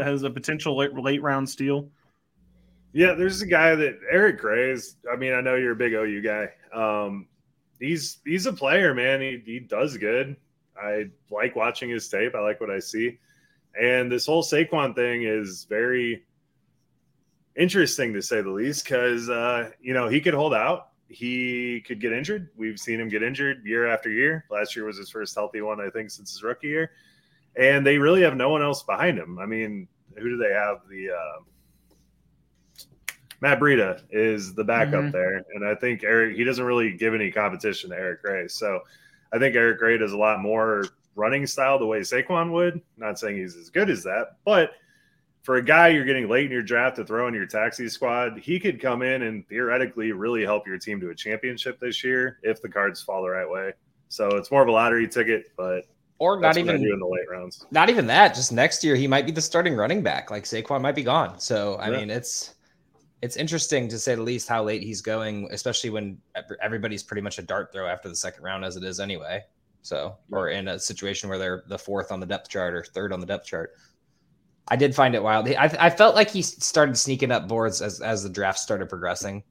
as a potential late, late round steal? Yeah, there's a guy that Eric Gray is. I mean, I know you're a big OU guy. Um, he's he's a player, man. He he does good. I like watching his tape. I like what I see. And this whole Saquon thing is very interesting to say the least, because uh, you know he could hold out. He could get injured. We've seen him get injured year after year. Last year was his first healthy one, I think, since his rookie year. And they really have no one else behind him. I mean, who do they have? The uh, Matt Breida is the backup mm-hmm. there, and I think Eric he doesn't really give any competition to Eric Gray. So I think Eric Gray does a lot more running style the way Saquon would. Not saying he's as good as that, but for a guy you're getting late in your draft to throw in your taxi squad, he could come in and theoretically really help your team to a championship this year if the cards fall the right way. So it's more of a lottery ticket, but or not even in the late rounds. Not even that. Just next year, he might be the starting running back. Like Saquon might be gone. So I yeah. mean, it's it's interesting to say the least how late he's going, especially when everybody's pretty much a dart throw after the second round as it is anyway. So, or in a situation where they're the fourth on the depth chart or third on the depth chart. I did find it wild. I, I felt like he started sneaking up boards as, as the draft started progressing.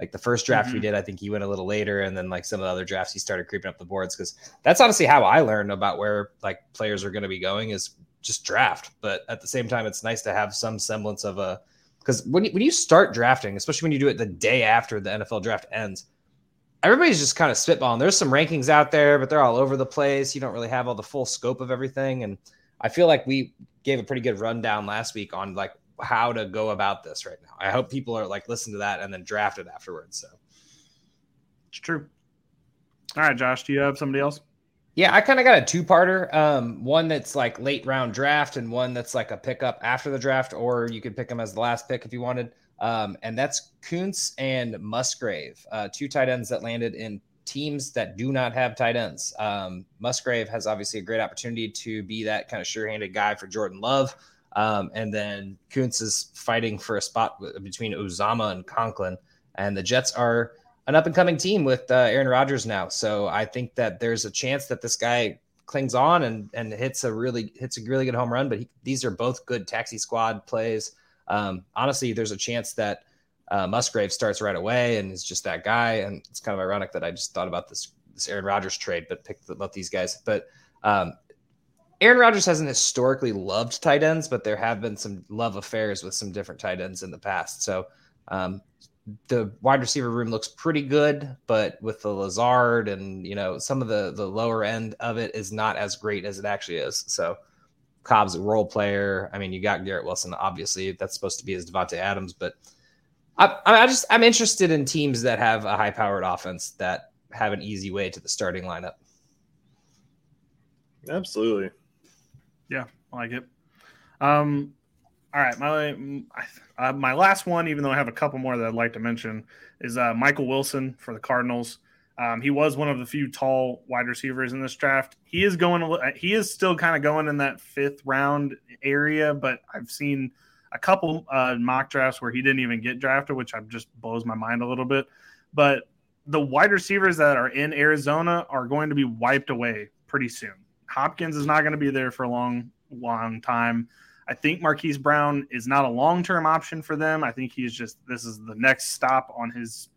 Like the first draft mm-hmm. we did, I think he went a little later, and then like some of the other drafts, he started creeping up the boards because that's honestly how I learned about where like players are going to be going is just draft. But at the same time, it's nice to have some semblance of a because when you, when you start drafting, especially when you do it the day after the NFL draft ends, everybody's just kind of spitballing. There's some rankings out there, but they're all over the place. You don't really have all the full scope of everything. And I feel like we gave a pretty good rundown last week on like how to go about this right now. I hope people are like listen to that and then draft it afterwards. So it's true. All right, Josh, do you have somebody else? Yeah, I kind of got a two-parter. Um, one that's like late round draft, and one that's like a pickup after the draft, or you could pick them as the last pick if you wanted. Um, and that's Koonce and Musgrave, uh, two tight ends that landed in teams that do not have tight ends. Um, Musgrave has obviously a great opportunity to be that kind of sure-handed guy for Jordan Love. Um, and then Koonce is fighting for a spot between Uzomah and Conklin. And the Jets are an up and coming team with uh, Aaron Rodgers now. So I think that there's a chance that this guy clings on and and hits a really hits a really good home run. But he, these are both good taxi squad plays. Um, honestly, there's a chance that uh, Musgrave starts right away and is just that guy. And it's kind of ironic that I just thought about this this Aaron Rodgers trade, but picked about these guys. But um, Aaron Rodgers hasn't historically loved tight ends, but there have been some love affairs with some different tight ends in the past. So um, the wide receiver room looks pretty good, but with the Lazard and you know some of the the lower end of it is not as great as it actually is. So Cobb's a role player. I mean, you got Garrett Wilson, obviously that's supposed to be his Davante Adams, but I, I just I'm interested in teams that have a high powered offense that have an easy way to the starting lineup. Absolutely. Yeah, I like it. Um, all right, my uh, my last one, even though I have a couple more that I'd like to mention, is uh, Michael Wilson for the Cardinals. Um, he was one of the few tall wide receivers in this draft. He is going. Uh, he is still kind of going in that fifth round area, but I've seen a couple uh, mock drafts where he didn't even get drafted, which just blows my mind a little bit. But the wide receivers that are in Arizona are going to be wiped away pretty soon. Hopkins is not going to be there for a long, long time. I think Marquise Brown is not a long term option for them. I think he's just this is the next stop on his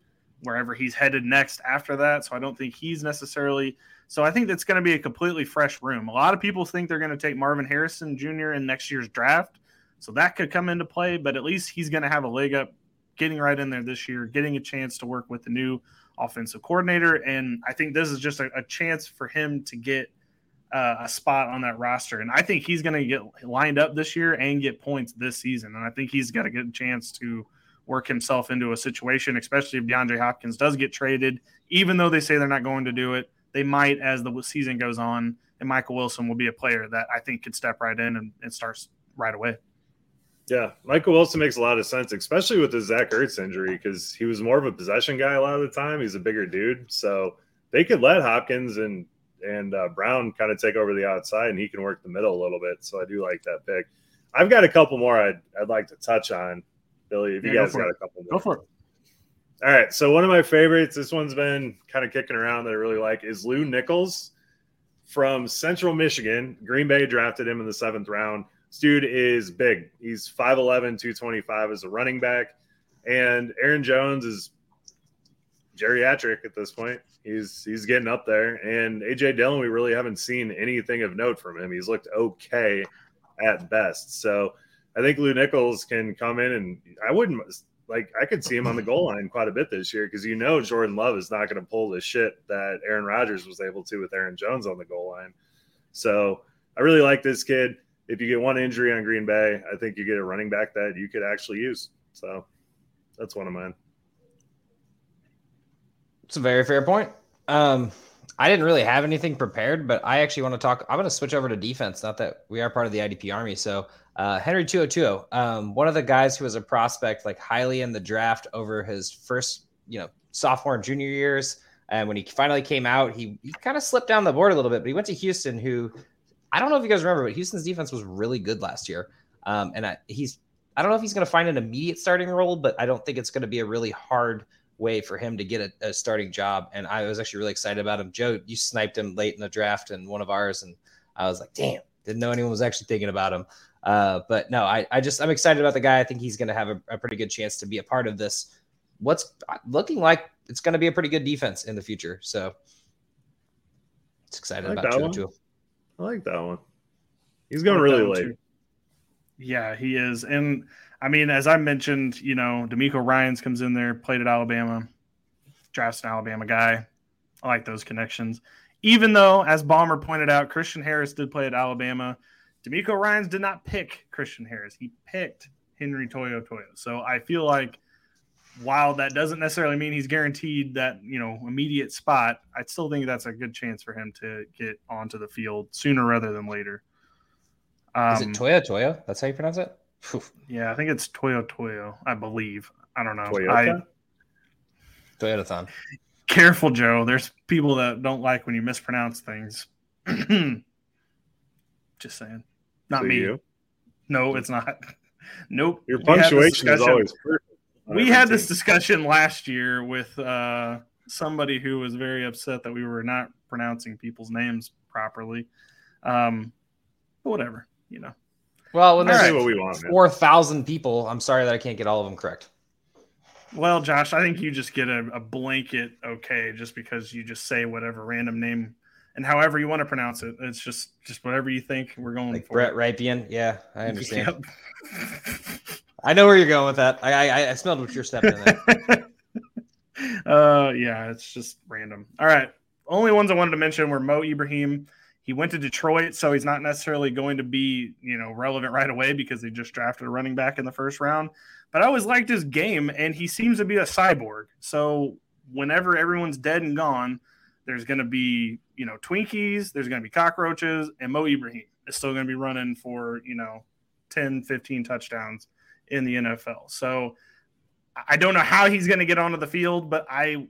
wherever he's headed next after that. So I don't think he's necessarily. So I think that's going to be a completely fresh room. A lot of people think they're going to take Marvin Harrison Jr. in next year's draft. So that could come into play, but at least he's going to have a leg up getting right in there this year, getting a chance to work with the new offensive coordinator. And I think this is just a, a chance for him to get uh, a spot on that roster. And I think he's going to get lined up this year and get points this season. And I think he's got a good chance to work himself into a situation, especially if DeAndre Hopkins does get traded. Even though they say they're not going to do it, they might as the season goes on. And Michael Wilson will be a player that I think could step right in and, and starts right away. Yeah, Michael Wilson makes a lot of sense, especially with the Zach Ertz injury, because he was more of a possession guy a lot of the time. He's a bigger dude, so they could let Hopkins and and uh, Brown kind of take over the outside, and he can work the middle a little bit. So I do like that pick. I've got a couple more I'd, I'd like to touch on, Billy. If you yeah, guys go got it. a couple more, go for it. All right. So one of my favorites, this one's been kind of kicking around that I really like, is Lew Nichols from Central Michigan. Green Bay drafted him in the seventh round. This dude is big. He's 5'11, 225 as a running back. And Aaron Jones is geriatric at this point. He's he's getting up there, and AJ Dillon, we really haven't seen anything of note from him. He's looked okay at best. So I think Lew Nichols can come in, and I wouldn't like I could see him on the goal line quite a bit this year because you know Jordan Love is not going to pull the shit that Aaron Rodgers was able to with Aaron Jones on the goal line. So I really like this kid. If you get one injury on Green Bay, I think you get a running back that you could actually use. So that's one of mine. It's a very fair point. Um, I didn't really have anything prepared, but I actually want to talk. I'm going to switch over to defense. Not that we are part of the IDP Army. So uh, Henry To'oTo'o, um, one of the guys who was a prospect, like highly in the draft over his first, you know, sophomore and junior years. And when he finally came out, he, he kind of slipped down the board a little bit, but he went to Houston, who I don't know if you guys remember, but Houston's defense was really good last year. Um, and I, he's, I don't know if he's going to find an immediate starting role, but I don't think it's going to be a really hard way for him to get a, a, starting job. And I was actually really excited about him. Joe, you sniped him late in the draft and one of ours, and I was like, damn, didn't know anyone was actually thinking about him. Uh, but no, I, I just I'm excited about the guy. I think he's going to have a, a, pretty good chance to be a part of this. What's looking like it's going to be a pretty good defense in the future. So it's excited like about two I like that one. He's going really late. Too. Yeah, he is, and I mean, as I mentioned, you know, DeMeco Ryans comes in there, played at Alabama, drafts an Alabama guy. I like those connections. Even though, as Bomber pointed out, Christian Harris did play at Alabama. DeMeco Ryans did not pick Christian Harris. He picked Henry Toyo Toyo. So I feel like while that doesn't necessarily mean he's guaranteed that, you know, immediate spot, I still think that's a good chance for him to get onto the field sooner rather than later. Um, Is it Toyo Toyo? That's how you pronounce it? Yeah, I think it's Toyo Toyo. I believe. I don't know. Toyota? I, Toyotathon. Careful, Joe. There's people that don't like when you mispronounce things. Just saying. Not me. You? No, it's not. Nope. Your punctuation is always perfect. We had this discussion last year with uh, somebody who was very upset that we were not pronouncing people's names properly. Um, but whatever, you know. Well, when there's right. what we want, four thousand people, I'm sorry that I can't get all of them correct. Well, Josh, I think you just get a, a, blanket okay just because you just say whatever random name and however you want to pronounce it. It's just just whatever you think we're going like for. Brett Rypien. Yeah, I understand. Yep. I know where you're going with that. I I, I smelled what you're stepping in there. uh, yeah, it's just random. All right, only ones I wanted to mention were Mo Ibrahim he went to Detroit, so he's not necessarily going to be, you know, relevant right away because they just drafted a running back in the first round. But I always liked his game, and he seems to be a cyborg. So whenever everyone's dead and gone, there's going to be, you know, Twinkies, there's going to be cockroaches, and Mo Ibrahim is still going to be running for, you know, 10, 15 touchdowns in the NFL. So I don't know how he's going to get onto the field, but I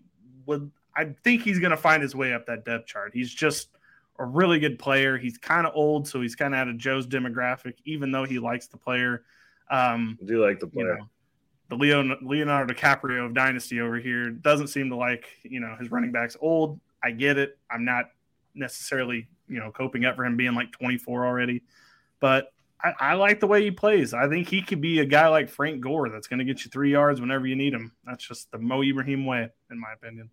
would, I think he's going to find his way up that depth chart. He's just a really good player. He's kind of old, so he's kind of out of Joe's demographic, even though he likes the player. Um, I do like the player. You know, the Leo, Leonardo DiCaprio of Dynasty over here doesn't seem to like, you know, his running backs old. I get it. I'm not necessarily, you know, coping up for him being like 24 already, but I, I like the way he plays. I think he could be a guy like Frank Gore that's going to get you three yards whenever you need him. That's just the Mo Ibrahim way, in my opinion.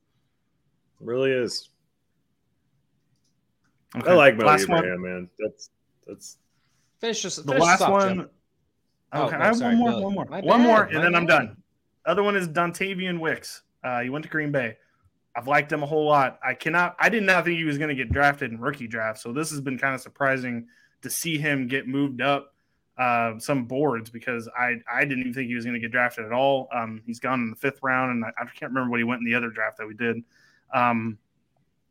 It really is. Okay. I like Mo Ibrahim, man. That's that's finish just the last one. Okay, oh, I have sorry, one more, no. one more, My one bad. more, and then bad. I'm done. Other one is Dontayvion Wicks. Uh, he went to Green Bay. I've liked him a whole lot. I cannot. I did not think he was going to get drafted in rookie draft, so this has been kind of surprising to see him get moved up uh, some boards because I I didn't even think he was going to get drafted at all. Um, he's gone in the fifth round, and I, I, can't remember what he went in the other draft that we did. Um,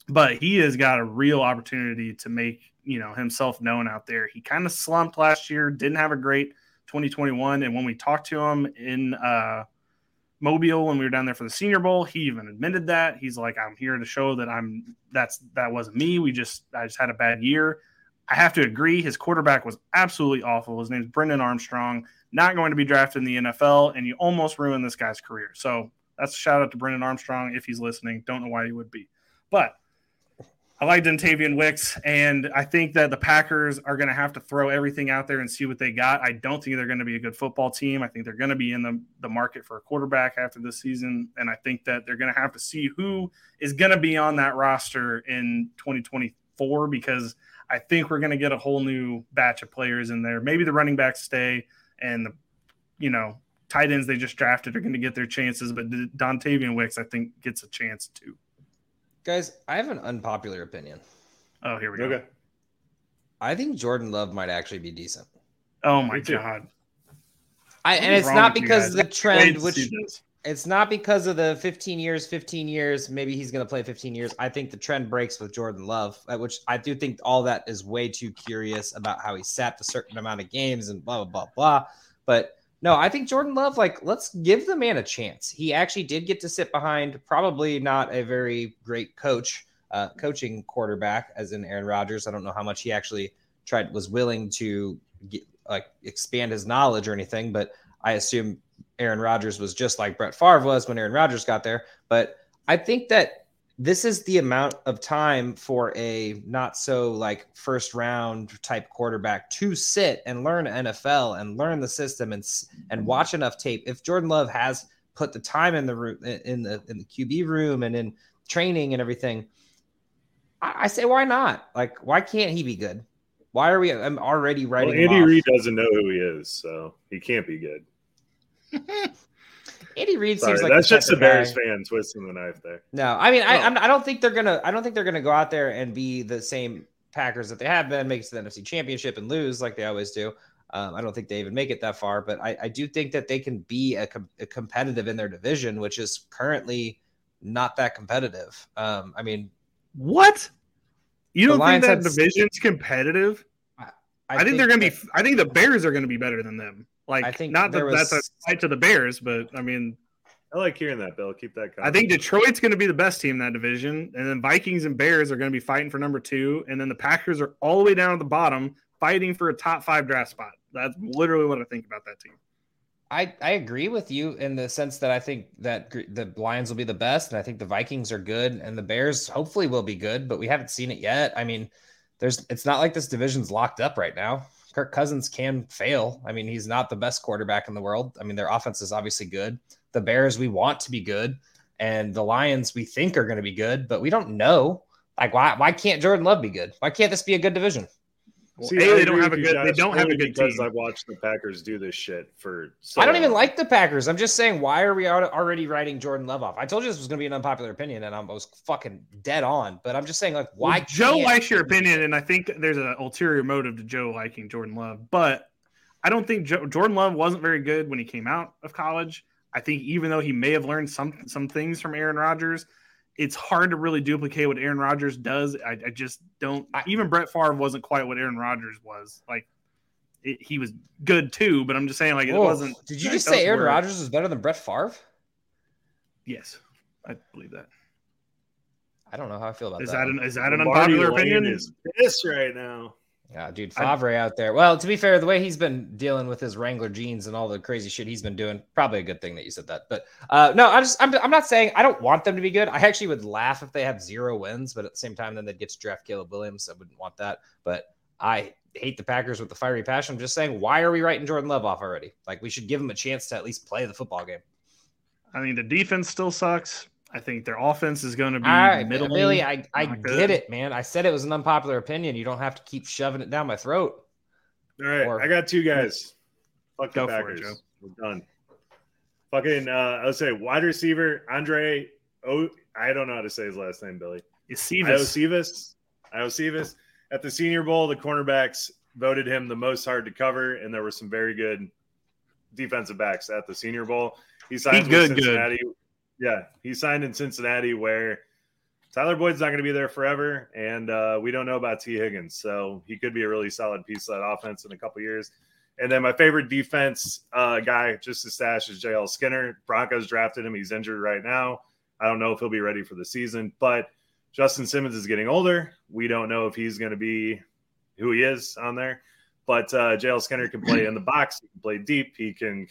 but he has got a real opportunity to make you know himself known out there. He kind of slumped last year, didn't have a great 2021, and when we talked to him in uh, Mobile when we were down there for the Senior Bowl, he even admitted that he's like, "I'm here to show that I'm that's that wasn't me. We just I just had a bad year." I have to agree, his quarterback was absolutely awful. His name's Brennan Armstrong, not going to be drafted in the NFL, and you almost ruined this guy's career. So that's a shout out to Brennan Armstrong if he's listening. Don't know why he would be, but I like Dontayvion Wicks, and I think that the Packers are going to have to throw everything out there and see what they got. I don't think they're going to be a good football team. I think they're going to be in the, the market for a quarterback after this season, and I think that they're going to have to see who is going to be on that roster in 2024 because I think we're going to get a whole new batch of players in there. Maybe the running backs stay, and the you know tight ends they just drafted are going to get their chances, but Dontayvion Wicks I think gets a chance too. Guys, I have an unpopular opinion. Oh, here we go. Okay. I think Jordan Love might actually be decent. Oh my god. I, and it's not because the trend, which It's not because of the 15 years, 15 years. Maybe he's going to play 15 years. I think the trend breaks with Jordan Love, uh, which I do think all that is way too curious about how he sat a certain amount of games and blah, blah, blah, blah. But no, I think Jordan Love, like, let's give the man a chance. He actually did get to sit behind probably not a very great coach, uh, coaching quarterback, as in Aaron Rodgers. I don't know how much he actually tried, was willing to get, like expand his knowledge or anything, but I assume Aaron Rodgers was just like Brett Favre was when Aaron Rodgers got there. But I think that this is the amount of time for a not so like first round type quarterback to sit and learn NFL and learn the system and and mm-hmm. watch enough tape. If Jordan Love has put the time in the room in the in the QB room and in training and everything, I, I say why not? Like why can't he be good? Why are we? I'm already writing. Well, Andy Reid doesn't know who he is, so he can't be good. Andy Reid seems like that's just a Bears guy. fan twisting the knife there. No, I mean, I, I'm, I don't think they're gonna. I don't think they're gonna go out there and be the same Packers that they have been, make it to the NFC Championship and lose like they always do. Um, I don't think they even make it that far, but I, I do think that they can be a, com- a, competitive in their division, which is currently not that competitive. Um, I mean, what? You don't think that division's competitive? I, I, I think, think, they're going to be. I think the Bears are going to be better than them. Like, I think not that was... that's a fight to the Bears, but I mean, I like hearing that, Bill. Keep that. I think Detroit's going to be the best team in that division, and then Vikings and Bears are going to be fighting for number two, and then the Packers are all the way down at the bottom, fighting for a top five draft spot. That's literally what I think about that team. I, I agree with you in the sense that I think that the Lions will be the best, and I think the Vikings are good, and the Bears hopefully will be good, but we haven't seen it yet. I mean, there's it's not like this division's locked up right now. Kirk Cousins can fail. I mean, he's not the best quarterback in the world. I mean, their offense is obviously good. The Bears, we want to be good. And the Lions, we think are going to be good, but we don't know. Like, why, why can't Jordan Love be good? Why can't this be a good division? Well, See, a, they don't have a good. They don't have a good because team. I've watched the Packers do this shit for. So I don't even like the Packers. I'm just saying, why are we already writing Jordan Love off? I told you this was going to be an unpopular opinion, and I was fucking dead on. But I'm just saying, like, why? Well, Joe likes your opinion, and I think there's an ulterior motive to Joe liking Jordan Love. But I don't think Joe, Jordan Love wasn't very good when he came out of college. I think even though he may have learned some some things from Aaron Rodgers, it's hard to really duplicate what Aaron Rodgers does. I, I just don't. I, even Brett Favre wasn't quite what Aaron Rodgers was. Like it, he was good too, but I'm just saying like Whoa. it wasn't. Did you just say Aaron Rodgers is better than Brett Favre? Yes, I believe that. I don't know how I feel about is that. That an, is that an unpopular opinion? Is this right now? Yeah, dude, Favre I, out there. Well, to be fair, the way he's been dealing with his Wrangler jeans and all the crazy shit he's been doing, probably a good thing that you said that. But uh, no, I just I'm, I'm not saying I don't want them to be good. I actually would laugh if they have zero wins, but at the same time, then they'd get to draft Caleb Williams. I wouldn't want that. But I hate the Packers with the fiery passion. I'm just saying, why are we writing Jordan Love off already? Like we should give him a chance to at least play the football game. I mean, the defense still sucks. I think their offense is going to be All right, middle. Billy, I, I get it, man. I said it was an unpopular opinion. You don't have to keep shoving it down my throat. All right, or, I got two guys. Fuck the Packers. It, We're done. Fucking, uh, I would say wide receiver Andre. Oh, I don't know how to say his last name, Billy. Iosivas. Iosivas. At the Senior Bowl, the cornerbacks voted him the most hard to cover, and there were some very good defensive backs at the Senior Bowl. He signed with Cincinnati. Good yeah, he signed in Cincinnati where Tyler Boyd's not going to be there forever, and uh, we don't know about Tee Higgins, so he could be a really solid piece of that offense in a couple years. And then my favorite defense uh, guy, just to stash, is JL Skinner. Broncos drafted him. He's injured right now. I don't know if he'll be ready for the season, but Justin Simmons is getting older. We don't know if he's going to be who he is on there. But uh, JL Skinner can play in the box. He can play deep. He can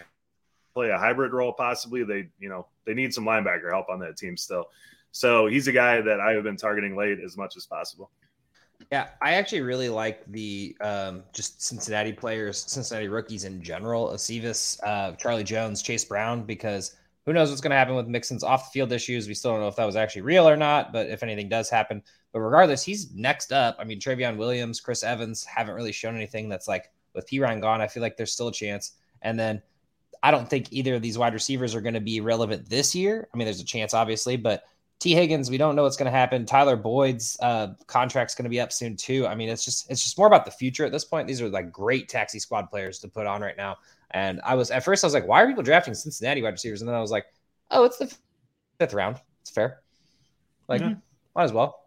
play a hybrid role possibly. They, you know, they need some linebacker help on that team still. So he's a guy that I have been targeting late as much as possible. Yeah, I actually really like the um, just Cincinnati players, Cincinnati rookies in general. Acevis, uh, Charlie Jones, Chase Brown, because who knows what's going to happen with Mixon's off the field issues. We still don't know if that was actually real or not, but if anything does happen. But regardless, he's next up. I mean, Trayveon Williams, Chris Evans haven't really shown anything that's like with Perine gone. I feel like there's still a chance. And then I don't think either of these wide receivers are going to be relevant this year. I mean, there's a chance, obviously, but Tee Higgins, we don't know what's going to happen. Tyler Boyd's uh, contract's going to be up soon too. I mean, it's just it's just more about the future at this point. These are like great taxi squad players to put on right now. And I was at first I was like, why are people drafting Cincinnati wide receivers? And then I was like, oh, it's the fifth round. It's fair. Like, mm-hmm. might as well.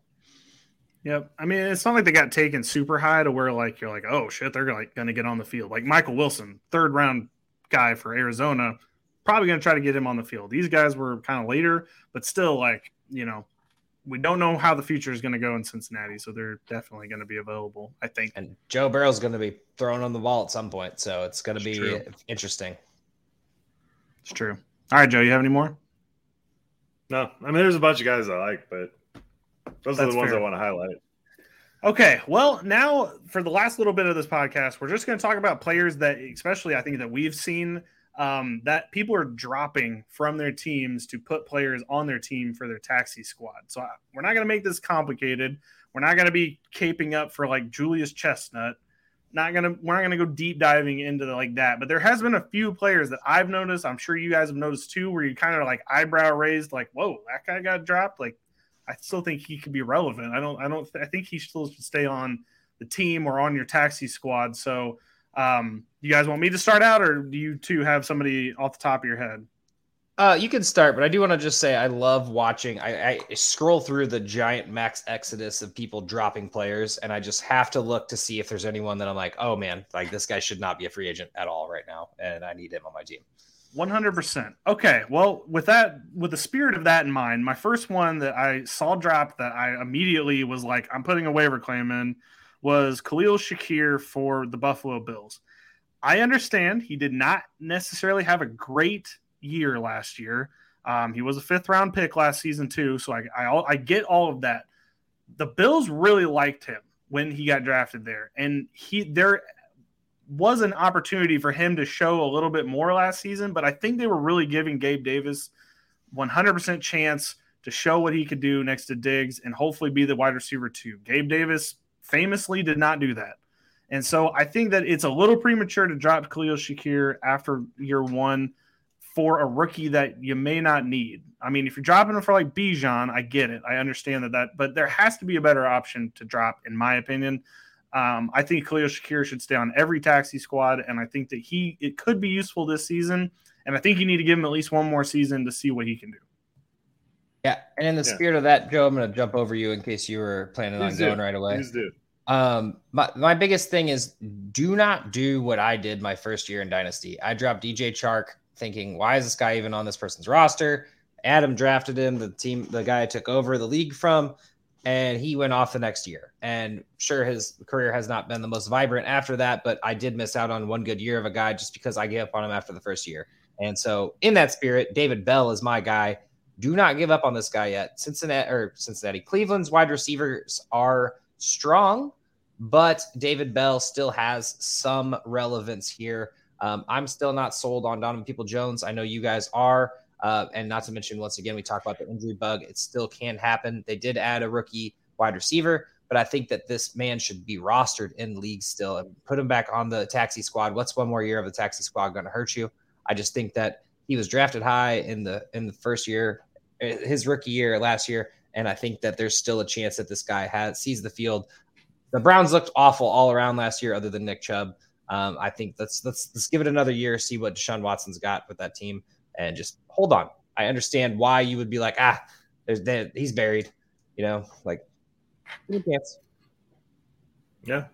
Yep. I mean, it's not like they got taken super high to where like you're like, oh shit, they're like going to get on the field. Like Michael Wilson, third round guy for Arizona, probably going to try to get him on the field. These guys were kind of later, but still, like you know, we don't know how the future is going to go in Cincinnati, so they're definitely going to be available. I think. And Joe Burrow's going to be thrown on the ball at some point, so it's going to be true. interesting. It's true. All right, Joe, you have any more? No, I mean, there's a bunch of guys I like, but those That's are the ones fair. I want to highlight. Okay, well, now for the last little bit of this podcast, we're just going to talk about players that, especially, I think that we've seen um, that people are dropping from their teams to put players on their team for their taxi squad. So I, we're not going to make this complicated. We're not going to be caping up for like Julius Chestnut. Not gonna, we're not gonna go deep diving into the, like that. But there has been a few players that I've noticed. I'm sure you guys have noticed too, where you kind of like eyebrow raised, like, "Whoa, that guy got dropped." Like I still think he could be relevant. I don't. I don't. I think he still should stay on the team or on your taxi squad. So, um, you guys want me to start out, or do you two have somebody off the top of your head? Uh, you can start, but I do want to just say I love watching. I, I, scroll through the giant max exodus of people dropping players, and I just have to look to see if there's anyone that I'm like, oh man, like this guy should not be a free agent at all right now, and I need him on my team. 100%. Okay. Well, with that, with the spirit of that in mind, my first one that I saw drop that I immediately was like, I'm putting a waiver claim in was Khalil Shakir for the Buffalo Bills. I understand he did not necessarily have a great year last year. Um, he was a fifth round pick last season, too. So I, I, I get all of that. The Bills really liked him when he got drafted there. And he, there was an opportunity for him to show a little bit more last season, but I think they were really giving Gabe Davis 100% chance to show what he could do next to Diggs and hopefully be the wide receiver too. Gabe Davis famously did not do that. And so I think that it's a little premature to drop Khalil Shakir after year one for a rookie that you may not need. I mean, if you're dropping him for like Bijan, I get it. I understand that that, but there has to be a better option to drop, in my opinion. Um, I think Khalil Shakir should stay on every taxi squad, and I think that he it could be useful this season. And I think you need to give him at least one more season to see what he can do. Yeah, and in the yeah. spirit of that, Joe, I'm going to jump over you in case you were planning Please on do. going right away. Please do. Um, my, my biggest thing is do not do what I did my first year in Dynasty. I dropped DJ Chark thinking, why is this guy even on this person's roster? Adam drafted him, the team, the guy I took over the league from and he went off the next year. And sure, his career has not been the most vibrant after that, but I did miss out on one good year of a guy just because I gave up on him after the first year. And so, in that spirit, David Bell is my guy. Do not give up on this guy yet. Cincinnati or Cincinnati, Cleveland's wide receivers are strong, but David Bell still has some relevance here. Um, I'm still not sold on Donovan Peoples-Jones. I know you guys are. Uh, and not to mention, once again, we talk about the injury bug. It still can happen. They did add a rookie wide receiver, but I think that this man should be rostered in league still and put him back on the taxi squad. What's one more year of the taxi squad going to hurt you? I just think that he was drafted high in the in the first year, his rookie year last year, and I think that there's still a chance that this guy has sees the field. The Browns looked awful all around last year, other than Nick Chubb. Um, I think let's let's let's give it another year, see what Deshaun Watson's got with that team, and just hold on. I understand why you would be like, ah, there's that he's buried, you know, like chance. Yeah.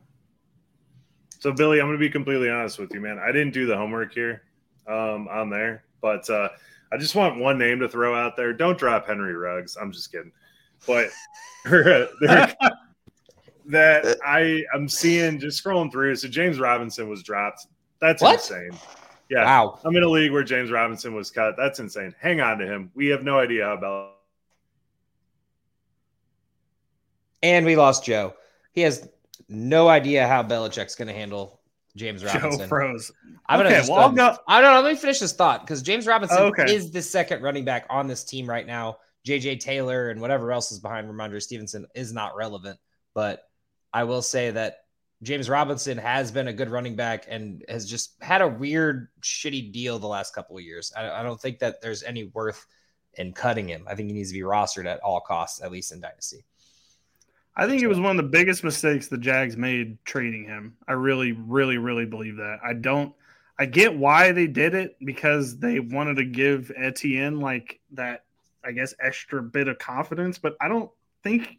So Billy, I'm gonna be completely honest with you, man. I didn't do the homework here um, on there, but uh, I just want one name to throw out there. Don't drop Henry Ruggs. I'm just kidding, but that I am seeing just scrolling through. So James Robinson was dropped. That's what? insane. Yeah. Wow. I'm in a league where James Robinson was cut. That's insane. Hang on to him. We have no idea how Bell. And we lost Joe. He has no idea how Belichick's going to handle James Robinson. Joe froze. I'm okay, gonna well, go. I don't know. Let me finish this thought because James Robinson okay. is the second running back on this team right now. JJ Taylor and whatever else is behind Rhamondre Stevenson is not relevant. But I will say that James Robinson has been a good running back and has just had a weird, shitty deal the last couple of years. I, I, don't think that there's any worth in cutting him. I think he needs to be rostered at all costs, at least in Dynasty. I think it was one of the biggest mistakes the Jags made trading him. I really, really, really believe that. I don't. I get why they did it because they wanted to give Etienne like that, I guess, extra bit of confidence. But I don't think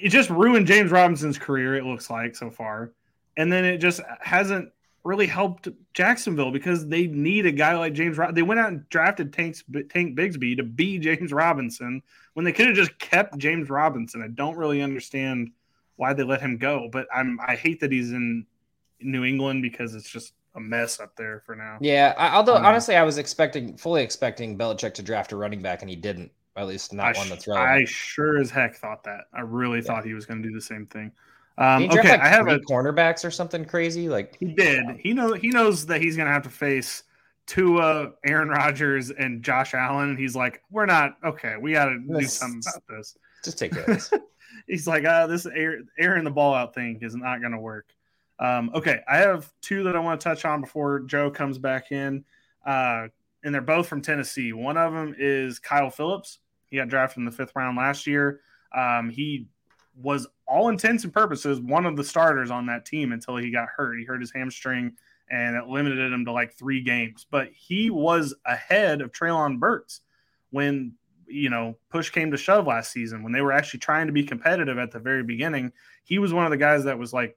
it just ruined James Robinson's career. It looks like so far, and then it just hasn't really helped Jacksonville because they need a guy like James. They went out and drafted Tank, Tank Bigsby to be James Robinson when they could have just kept James Robinson. I don't really understand why they let him go, but I'm I hate that he's in New England because it's just a mess up there for now. Yeah, I, although um, honestly, I was expecting, fully expecting Belichick to draft a running back, and he didn't. At least not I one that's relevant. I sure as heck thought that. I really yeah. thought he was going to do the same thing. Um, okay, like I have a cornerbacks or something crazy. Like he did. He know he knows that he's going to have to face Tua, Aaron Rodgers, and Josh Allen. He's like, we're not okay. We got to do something about this. Just take this. he's like, uh, this air, airing the ball out thing is not going to work. Um, okay, I have two that I want to touch on before Joe comes back in, uh, and they're both from Tennessee. One of them is Kyle Philips. He got drafted in the fifth round last year. Um, he was all intents and purposes one of the starters on that team until he got hurt. He hurt his hamstring and it limited him to like three games. But he was ahead of Treylon Burks when you know push came to shove last season when they were actually trying to be competitive at the very beginning. He was one of the guys that was like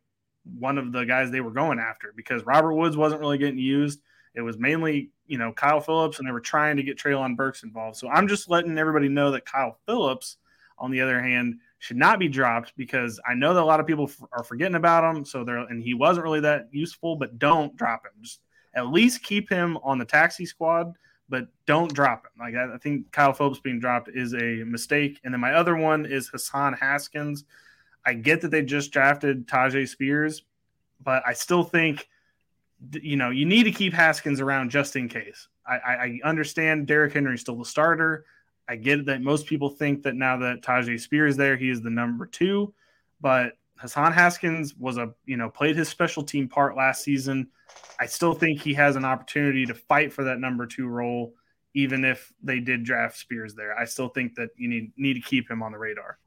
one of the guys they were going after because Robert Woods wasn't really getting used. It was mainly, you know, Kyle Philips, and they were trying to get Treylon Burks involved. So I'm just letting everybody know that Kyle Philips, on the other hand, should not be dropped because I know that a lot of people f- are forgetting about him. So there, and he wasn't really that useful, but don't drop him. Just at least keep him on the taxi squad, but don't drop him. Like I, I think Kyle Philips being dropped is a mistake. And then my other one is Hassan Haskins. I get that they just drafted Tyjae Spears, but I still think you know you need to keep Haskins around just in case. I, I understand Derrick Henry's still the starter. I get that most people think that now that Tyjae Spears is there, he is the number two, but Hassan Haskins was a you know played his special team part last season. I still think he has an opportunity to fight for that number two role, even if they did draft Spears there. I still think that you need need to keep him on the radar.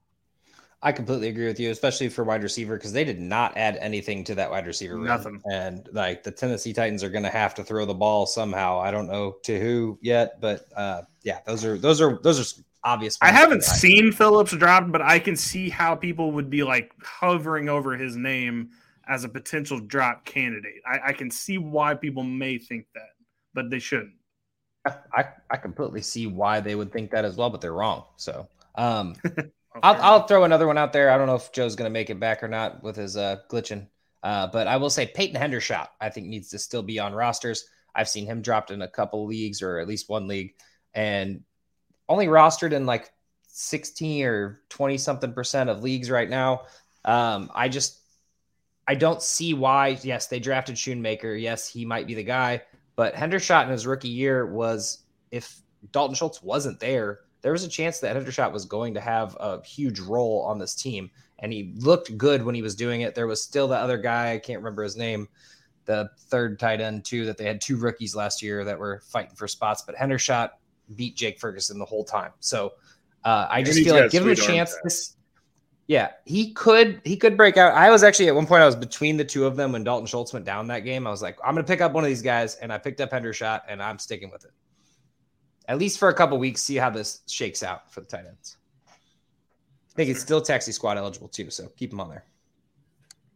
I completely agree with you, especially for wide receiver, because they did not add anything to that wide receiver room. Nothing. And like the Tennessee Titans are going to have to throw the ball somehow. I don't know to who yet, but uh, yeah, those are those are those are obvious. I haven't seen Philips dropped, but I can see how people would be like hovering over his name as a potential drop candidate. I, I can see why people may think that, but they shouldn't. I, I completely see why they would think that as well, but they're wrong. So um I'll, I'll throw another one out there. I don't know if Joe's going to make it back or not with his uh, glitching, uh, but I will say Peyton Hendershot, I think, needs to still be on rosters. I've seen him dropped in a couple leagues or at least one league and only rostered in like 16 or 20 something percent of leagues right now. Um, I just, I don't see why. Yes, they drafted Schoonmaker. Yes, he might be the guy, but Hendershot in his rookie year was if Dalton Schultz wasn't there, there was a chance that Hendershot was going to have a huge role on this team. And he looked good when he was doing it. There was still the other guy, I can't remember his name, the third tight end, too, that they had two rookies last year that were fighting for spots. But Hendershot beat Jake Ferguson the whole time. So uh, I just feel like give him a chance. This, yeah, he could he could break out. I was actually at one point I was between the two of them when Dalton Schultz went down that game. I was like, I'm gonna pick up one of these guys, and I picked up Hendershot, and I'm sticking with it at least for a couple weeks, see how this shakes out for the tight ends. I think it's still taxi squad eligible too, so keep them on there.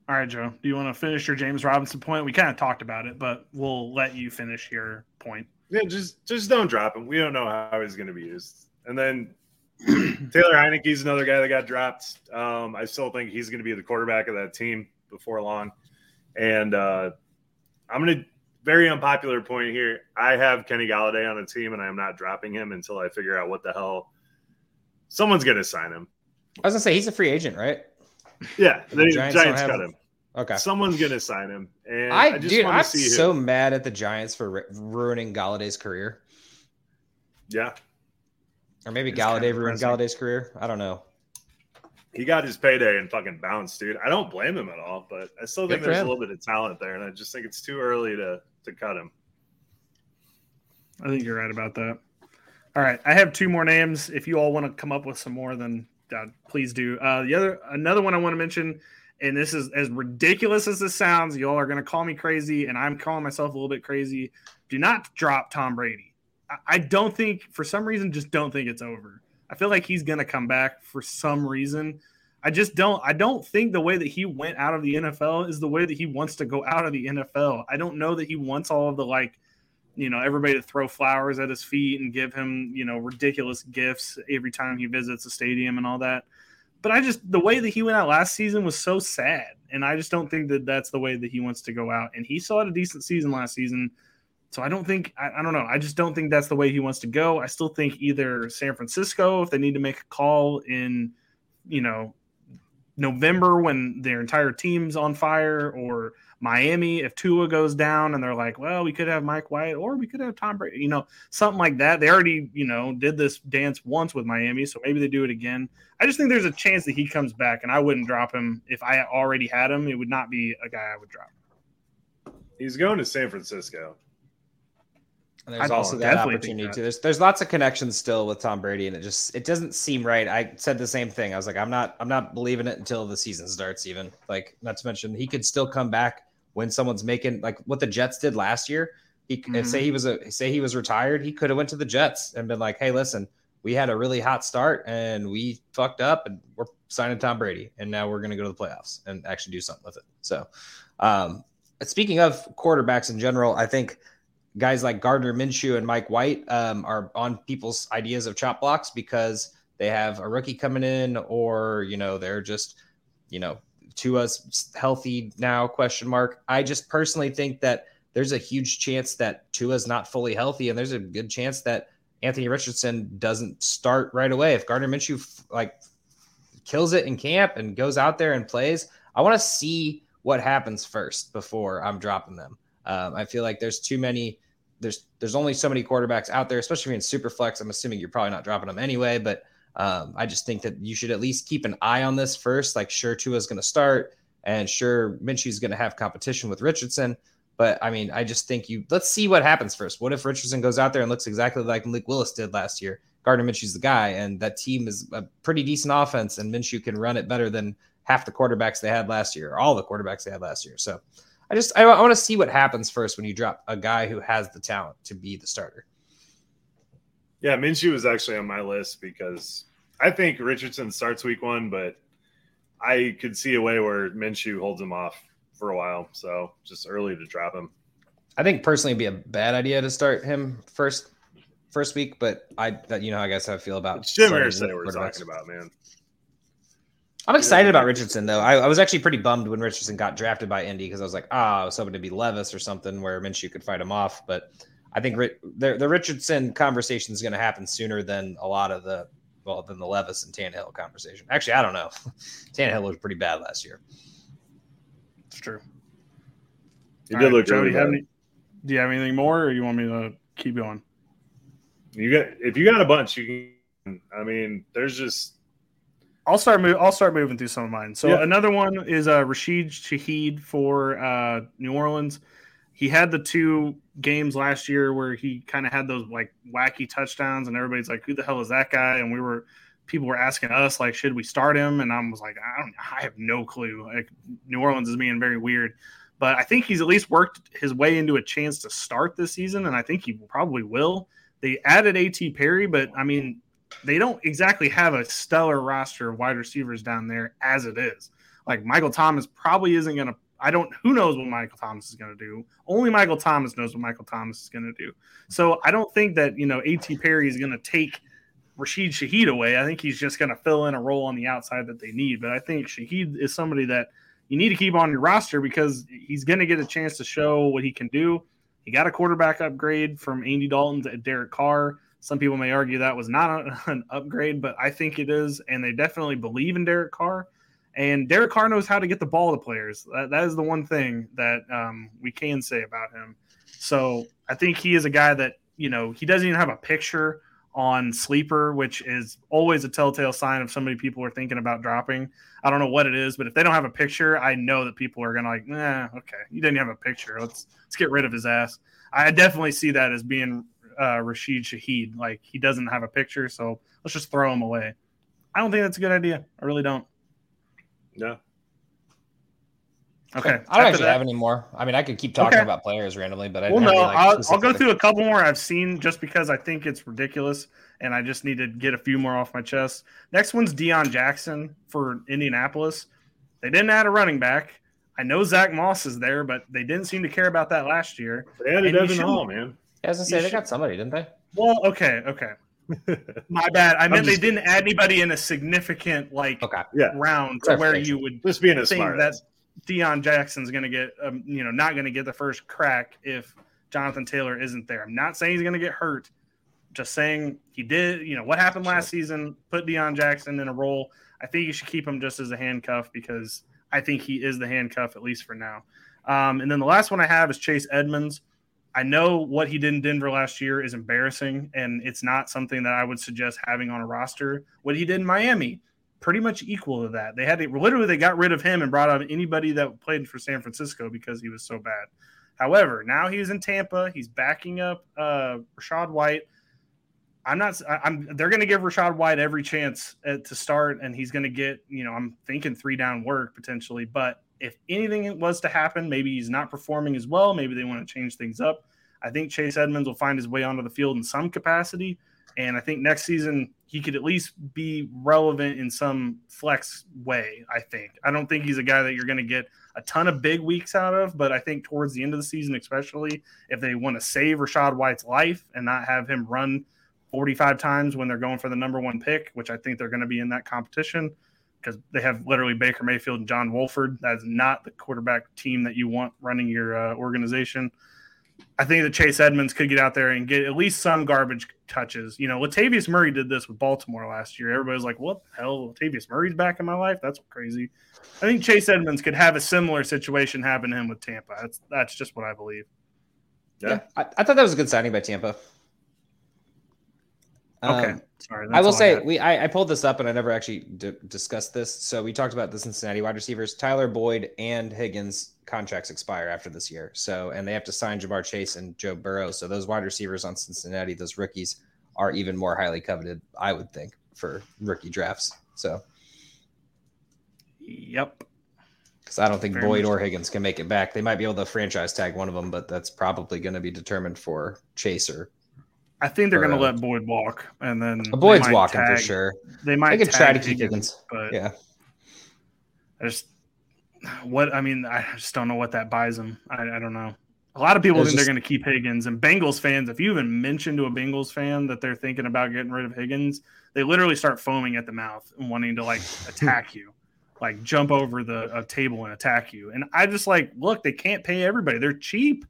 All right, Joe. Do you want to finish your James Robinson point? We kind of talked about it, but we'll let you finish your point. Yeah, just just don't drop him. We don't know how he's going to be used. And then Taylor Heinicke's another guy that got dropped. Um, I still think he's going to be the quarterback of that team before long. And uh, I'm going to very unpopular point here. I have Kenny Golladay on a team, and I am not dropping him until I figure out what the hell someone's going to sign him. I was gonna say he's a free agent, right? Yeah, the, the Giants, Giants cut him. Okay, someone's gonna sign him, and I, I just dude, I'm so mad at the Giants for ruining Golladay's career. Yeah, or maybe it's Golladay kind of ruined Golladay's career. I don't know. He got his payday and fucking bounced, dude. I don't blame him at all, but I still think there's him. a little bit of talent there, and I just think it's too early to to cut him. I think you're right about that. All right, I have two more names. If you all want to come up with some more, then uh, please do. Uh, the other, another one I want to mention and this is as ridiculous as this sounds. Y'all are going to call me crazy, and I'm calling myself a little bit crazy. Do not drop Tom Brady. I, I don't think, for some reason, just don't think it's over. I feel like he's going to come back for some reason. I just don't. I don't think the way that he went out of the NFL is the way that he wants to go out of the NFL. I don't know that he wants all of the like, you know, everybody to throw flowers at his feet and give him, you know, ridiculous gifts every time he visits a stadium and all that. But I just the way that he went out last season was so sad, and I just don't think that that's the way that he wants to go out. And he had a decent season last season, so I don't think I, I don't know. I just don't think that's the way he wants to go. I still think either San Francisco, if they need to make a call in, you know, November when their entire team's on fire, or Miami if Tua goes down and they're like, well, we could have Mike White or we could have Tom Brady, you know, something like that. They already, you know, did this dance once with Miami, so maybe they do it again. I just think there's a chance that he comes back, and I wouldn't drop him if I already had him. It would not be a guy I would drop. He's going to San Francisco. And there's also that opportunity that. too. There's there's lots of connections still with Tom Brady, and it just it doesn't seem right. I said the same thing. I was like, I'm not I'm not believing it until the season starts. Even like not to mention he could still come back when someone's making like what the Jets did last year. He mm-hmm. say he was a say he was retired, he could have went to the Jets and been like, hey, listen, we had a really hot start and we fucked up and we're signing Tom Brady and now we're going to go to the playoffs and actually do something with it. So, um, speaking of quarterbacks in general, I think guys like Gardner Minshew and Mike White um, are on people's ideas of chop blocks because they have a rookie coming in, or you know they're just you know Tua's healthy now question mark. I just personally think that there's a huge chance that Tua's not fully healthy, and there's a good chance that Anthony Richardson doesn't start right away. If Gardner Minshew like kills it in camp and goes out there and plays, I want to see what happens first before I'm dropping them. Um, I feel like there's too many. There's there's only so many quarterbacks out there, especially in super flex. I'm assuming you're probably not dropping them anyway, but um, I just think that you should at least keep an eye on this first. Like, sure, Tua is going to start, and sure, Minshew is going to have competition with Richardson. But I mean, I just think you let's see what happens first. What if Richardson goes out there and looks exactly like Malik Willis did last year? Gardner Minshew's the guy, and that team is a pretty decent offense, and Minshew can run it better than half the quarterbacks they had last year, or all the quarterbacks they had last year. So I just I, I want to see what happens first when you drop a guy who has the talent to be the starter. Yeah, Minshew was actually on my list because I think Richardson starts week one, but I could see a way where Minshew holds him off for a while. So just early to drop him. I think personally it'd be a bad idea to start him first first week, but I that you know I guess how I feel about Jim Irsay we're talking about, man. I'm excited about Richardson though. I, I, was actually pretty bummed when Richardson got drafted by Indy because I was like, ah, oh, I was hoping to be Levis or something where Minshew could fight him off. But I think the, the Richardson conversation is going to happen sooner than a lot of the well than the Levis and Tannehill conversation. Actually, I don't know. Tannehill was pretty bad last year. It's true. He did right, look Joe, do you, have any, do you have anything more, or you want me to keep going? You got if you got a bunch, you can. I mean, there's just. I'll start. Move, I'll start moving through some of mine. So yeah. another one is uh, Rashid Shaheed for uh, New Orleans. He had the two games last year where he kind of had those like wacky touchdowns, and everybody's like, "Who the hell is that guy?" And we were people were asking us like, "Should we start him?" And I was like, "I don't. I have no clue." Like New Orleans is being very weird, but I think he's at least worked his way into a chance to start this season, and I think he probably will. They added A.T. Perry, but I mean, they don't exactly have a stellar roster of wide receivers down there as it is. Like Michael Thomas probably isn't going to. I don't. Who knows what Michael Thomas is going to do? Only Michael Thomas knows what Michael Thomas is going to do. So I don't think that you know A.T. Perry is going to take Rashid Shaheed away. I think he's just going to fill in a role on the outside that they need. But I think Shaheed is somebody that you need to keep on your roster because he's going to get a chance to show what he can do. He got a quarterback upgrade from Andy Dalton to Derek Carr. Some people may argue that was not a, an upgrade, but I think it is. And they definitely believe in Derek Carr. And Derek Carr knows how to get the ball to players. that, that is the one thing that um, we can say about him. So I think he is a guy that, you know, he doesn't even have a picture on sleeper, which is always a telltale sign of somebody people are thinking about dropping. I don't know what it is, but if they don't have a picture, I know that people are gonna like, nah, okay, he didn't have a picture. Let's let's get rid of his ass. I definitely see that as being uh, Rashid Shaheed. Like he doesn't have a picture, so let's just throw him away. I don't think that's a good idea. I really don't. No. Okay. I don't actually that- have any more. I mean, I could keep talking Okay. about players randomly, but I Well, didn't no, any, like, I'll, I'll go through a couple more I've seen just because I think it's ridiculous, and I just need to get a few more off my chest. Next one's Deon Jackson for Indianapolis. They didn't add a running back. I know Zach Moss is there, but they didn't seem to care about that last year. They added And you Evan Hull, man. I was gonna say You they should- got somebody, didn't they? Well, okay, okay. My bad. I meant they just- didn't add anybody in a significant like Okay. Yeah. round to where you would Just being a think smart. that Deon Jackson's going to get, um, you know, not going to get the first crack if Jonathan Taylor isn't there. I'm not saying he's going to get hurt. Just saying he did. You know what happened last season? Put Deon Jackson in a role. I think you should keep him just as a handcuff because I think he is the handcuff at least for now. Um, and then the last one I have is Chase Edmonds. I know what he did in Denver last year is embarrassing, and it's not something that I would suggest having on a roster. What he did in Miami, pretty much equal to that. They had to, literally they got rid of him and brought out anybody that played for San Francisco because he was so bad. However, now he's in Tampa. He's backing up uh, Rachaad White. I'm not. I'm. They're going to give Rachaad White every chance uh, to start, and he's going to get. You know, I'm thinking three down work potentially. But if anything was to happen, maybe he's not performing as well. Maybe they want to change things up. I think Chase Edmonds will find his way onto the field in some capacity, and I think next season he could at least be relevant in some flex way. I think. I don't think he's a guy that you're going to get a ton of big weeks out of, but I think towards the end of the season, especially if they want to save Rachaad White's life and not have him run 45 times when they're going for the number one pick, which I think they're going to be in that competition because they have literally Baker Mayfield and John Wolford. That's not the quarterback team that you want running your uh, organization. I think that Chase Edmonds could get out there and get at least some garbage touches. You know, Latavius Murray did this with Baltimore last year. Everybody's like, "What the hell? Latavius Murray's back in my life? That's crazy." I think Chase Edmonds could have a similar situation happen to him with Tampa. That's that's just what I believe. Yeah. I, I thought that was a good signing by Tampa. Okay, Um, sorry. I will say had. we I, I pulled this up and I never actually d- discussed this. So we talked about the Cincinnati wide receivers. Tyler Boyd and Higgins contracts expire after this year. So and they have to sign Ja'Marr Chase and Joe Burrow. So those wide receivers on Cincinnati, those rookies, are even more highly coveted, I would think, for rookie drafts. So Yep. because I don't think Very Boyd or. Higgins can make it back. They might be able to franchise tag one of them, but that's probably going to be determined for Chase or I think they're going to let Boyd walk, and then Boyd's walking for sure. They might They could try to keep Higgins. but Yeah. I just what I mean, I just don't know what that buys them. I, I don't know. A lot of people think just- they're going to keep Higgins, and Bengals fans. If you even mention to a Bengals fan that they're thinking about getting rid of Higgins, they literally start foaming at the mouth and wanting to like attack you, like jump over the a table and attack you. And I just like, look, they can't pay everybody. They're cheap.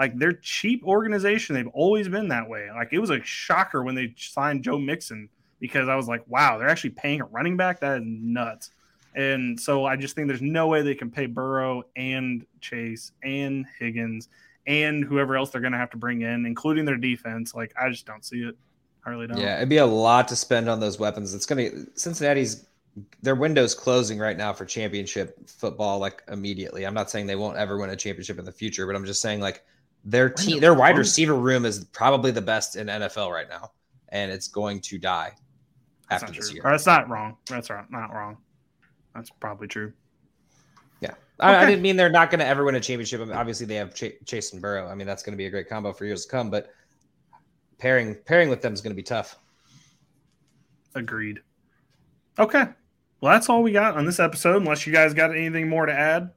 Like they're cheap organization. They've always been that way. Like it was a shocker when they signed Joe Mixon because I was like, wow, they're actually paying a running back. That is nuts. And so I just think there's no way they can pay Burrow and Chase and Higgins and whoever else they're going to have to bring in, including their defense. Like I just don't see it. I really don't. Yeah, it'd be a lot to spend on those weapons. It's gonna Cincinnati's their window's closing right now for championship football, like immediately. I'm not saying they won't ever win a championship in the future, but I'm just saying like their team, their wide receiver room is probably the best in NFL right now, and it's going to die That's after this true. year. Or that's not wrong. That's right. Not wrong. That's probably true. Yeah, I, I didn't mean they're not going to ever win a championship. I mean, obviously, they have Ch- Chase and Burrow. I mean, that's going to be a great combo for years to come. But pairing pairing with them is going to be tough. Agreed. Okay. Well, that's all we got on this episode. Unless you guys got anything more to add,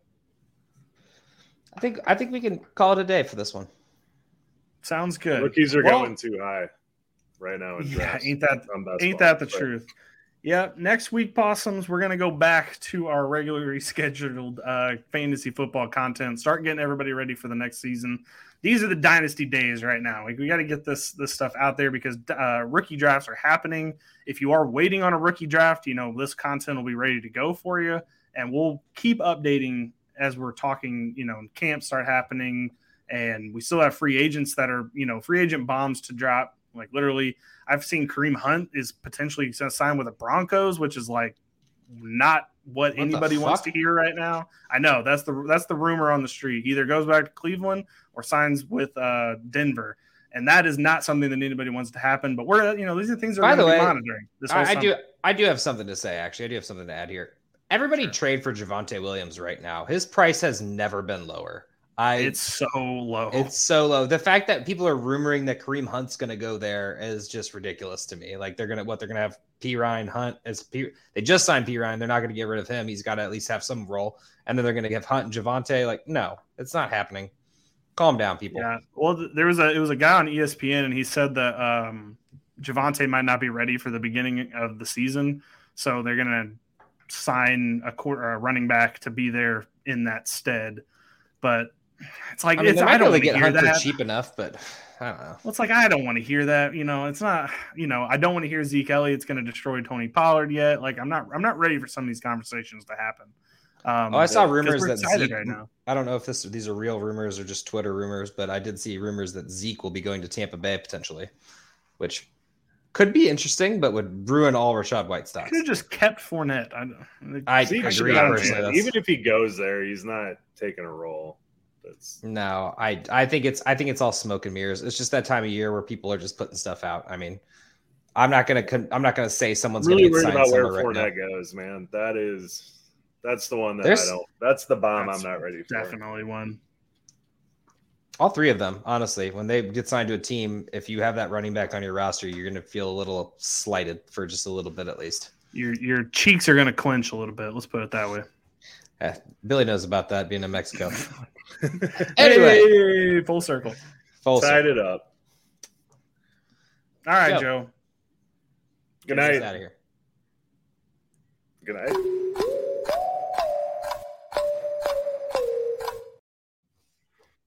I think I think we can call it a day for this one. sounds good. Rookies are Well, going too high right now. In Yeah, ain't that Ain't that the but- truth? Yeah. Next week, possums, we're gonna go back to our regularly scheduled uh, fantasy football content. Start getting everybody ready for the next season. These are the dynasty days right now. Like we got to get this this stuff out there because uh, rookie drafts are happening. If you are waiting on a rookie draft, you know this content will be ready to go for you, and we'll keep updating as we're talking. You know, camps start happening, and we still have free agents that are you know free agent bombs to drop. Like literally, I've seen Kareem Hunt is potentially going to sign with the Broncos, which is like not what, What anybody wants to hear right now. I know that's the that's the rumor on the street. Either goes back to Cleveland or signs with uh, Denver, and that is not something that anybody wants to happen. But we're you know these are things that By we're the going to be way, monitoring. This I, I do I do have something to say. Actually, I do have something to add here. Everybody trade for Javonte Williams right now. His price has never been lower. I It's so low. it's so low. The fact that people are rumoring that Kareem Hunt's going to go there is just ridiculous to me. Like they're gonna what they're gonna have Perine Hunt as P. They just signed Perine. They're not going to get rid of him. He's got to at least have some role. And then they're going to give Hunt and Javonte. Like no, it's not happening. Calm down, people. Yeah. Well, there was a it was a guy on ESPN, and he said that um, Javonte might not be ready for the beginning of the season, so they're gonna sign a, quar- a running back to be there in that stead. But it's like I mean, it's, I don't really want to get hear Hunt that. cheap enough, but I don't know. Well, it's like I don't want to hear that. You know, it's not. You know, I don't want to hear Zeke Elliott's going to destroy Tony Pollard yet. Like I'm not. I'm not ready for some of these conversations to happen. Um, Oh, I saw rumors that Zeke- right now. I don't know if this these are real rumors or just Twitter rumors, but I did see rumors that Zeke will be going to Tampa Bay potentially, which could be interesting, but would ruin all Rachaad White stocks. Could have just kept Fournette. I, don't- I agree should not not- personally. even if he goes there, he's not taking a role. That's No, I I think it's I think it's all smoke and mirrors. It's just that time of year where people are just putting stuff out. I mean, I'm not gonna con- I'm not gonna say someone's really gonna get worried signed about where somewhere right now. Fournette goes, man. That is that's the one that There's- I don't. That's the bomb That's I'm not ready for. Definitely one. All three of them, honestly, when they get signed to a team, if you have that running back on your roster, you're gonna feel a little slighted for just a little bit at least. Your your cheeks are going to clench a little bit. Let's put it that way. Eh, Billy knows about that being in Mexico. anyway, Hey, full circle. full Tied circle. it up. All right, Yo. Joe. Good night. out of here. Good night.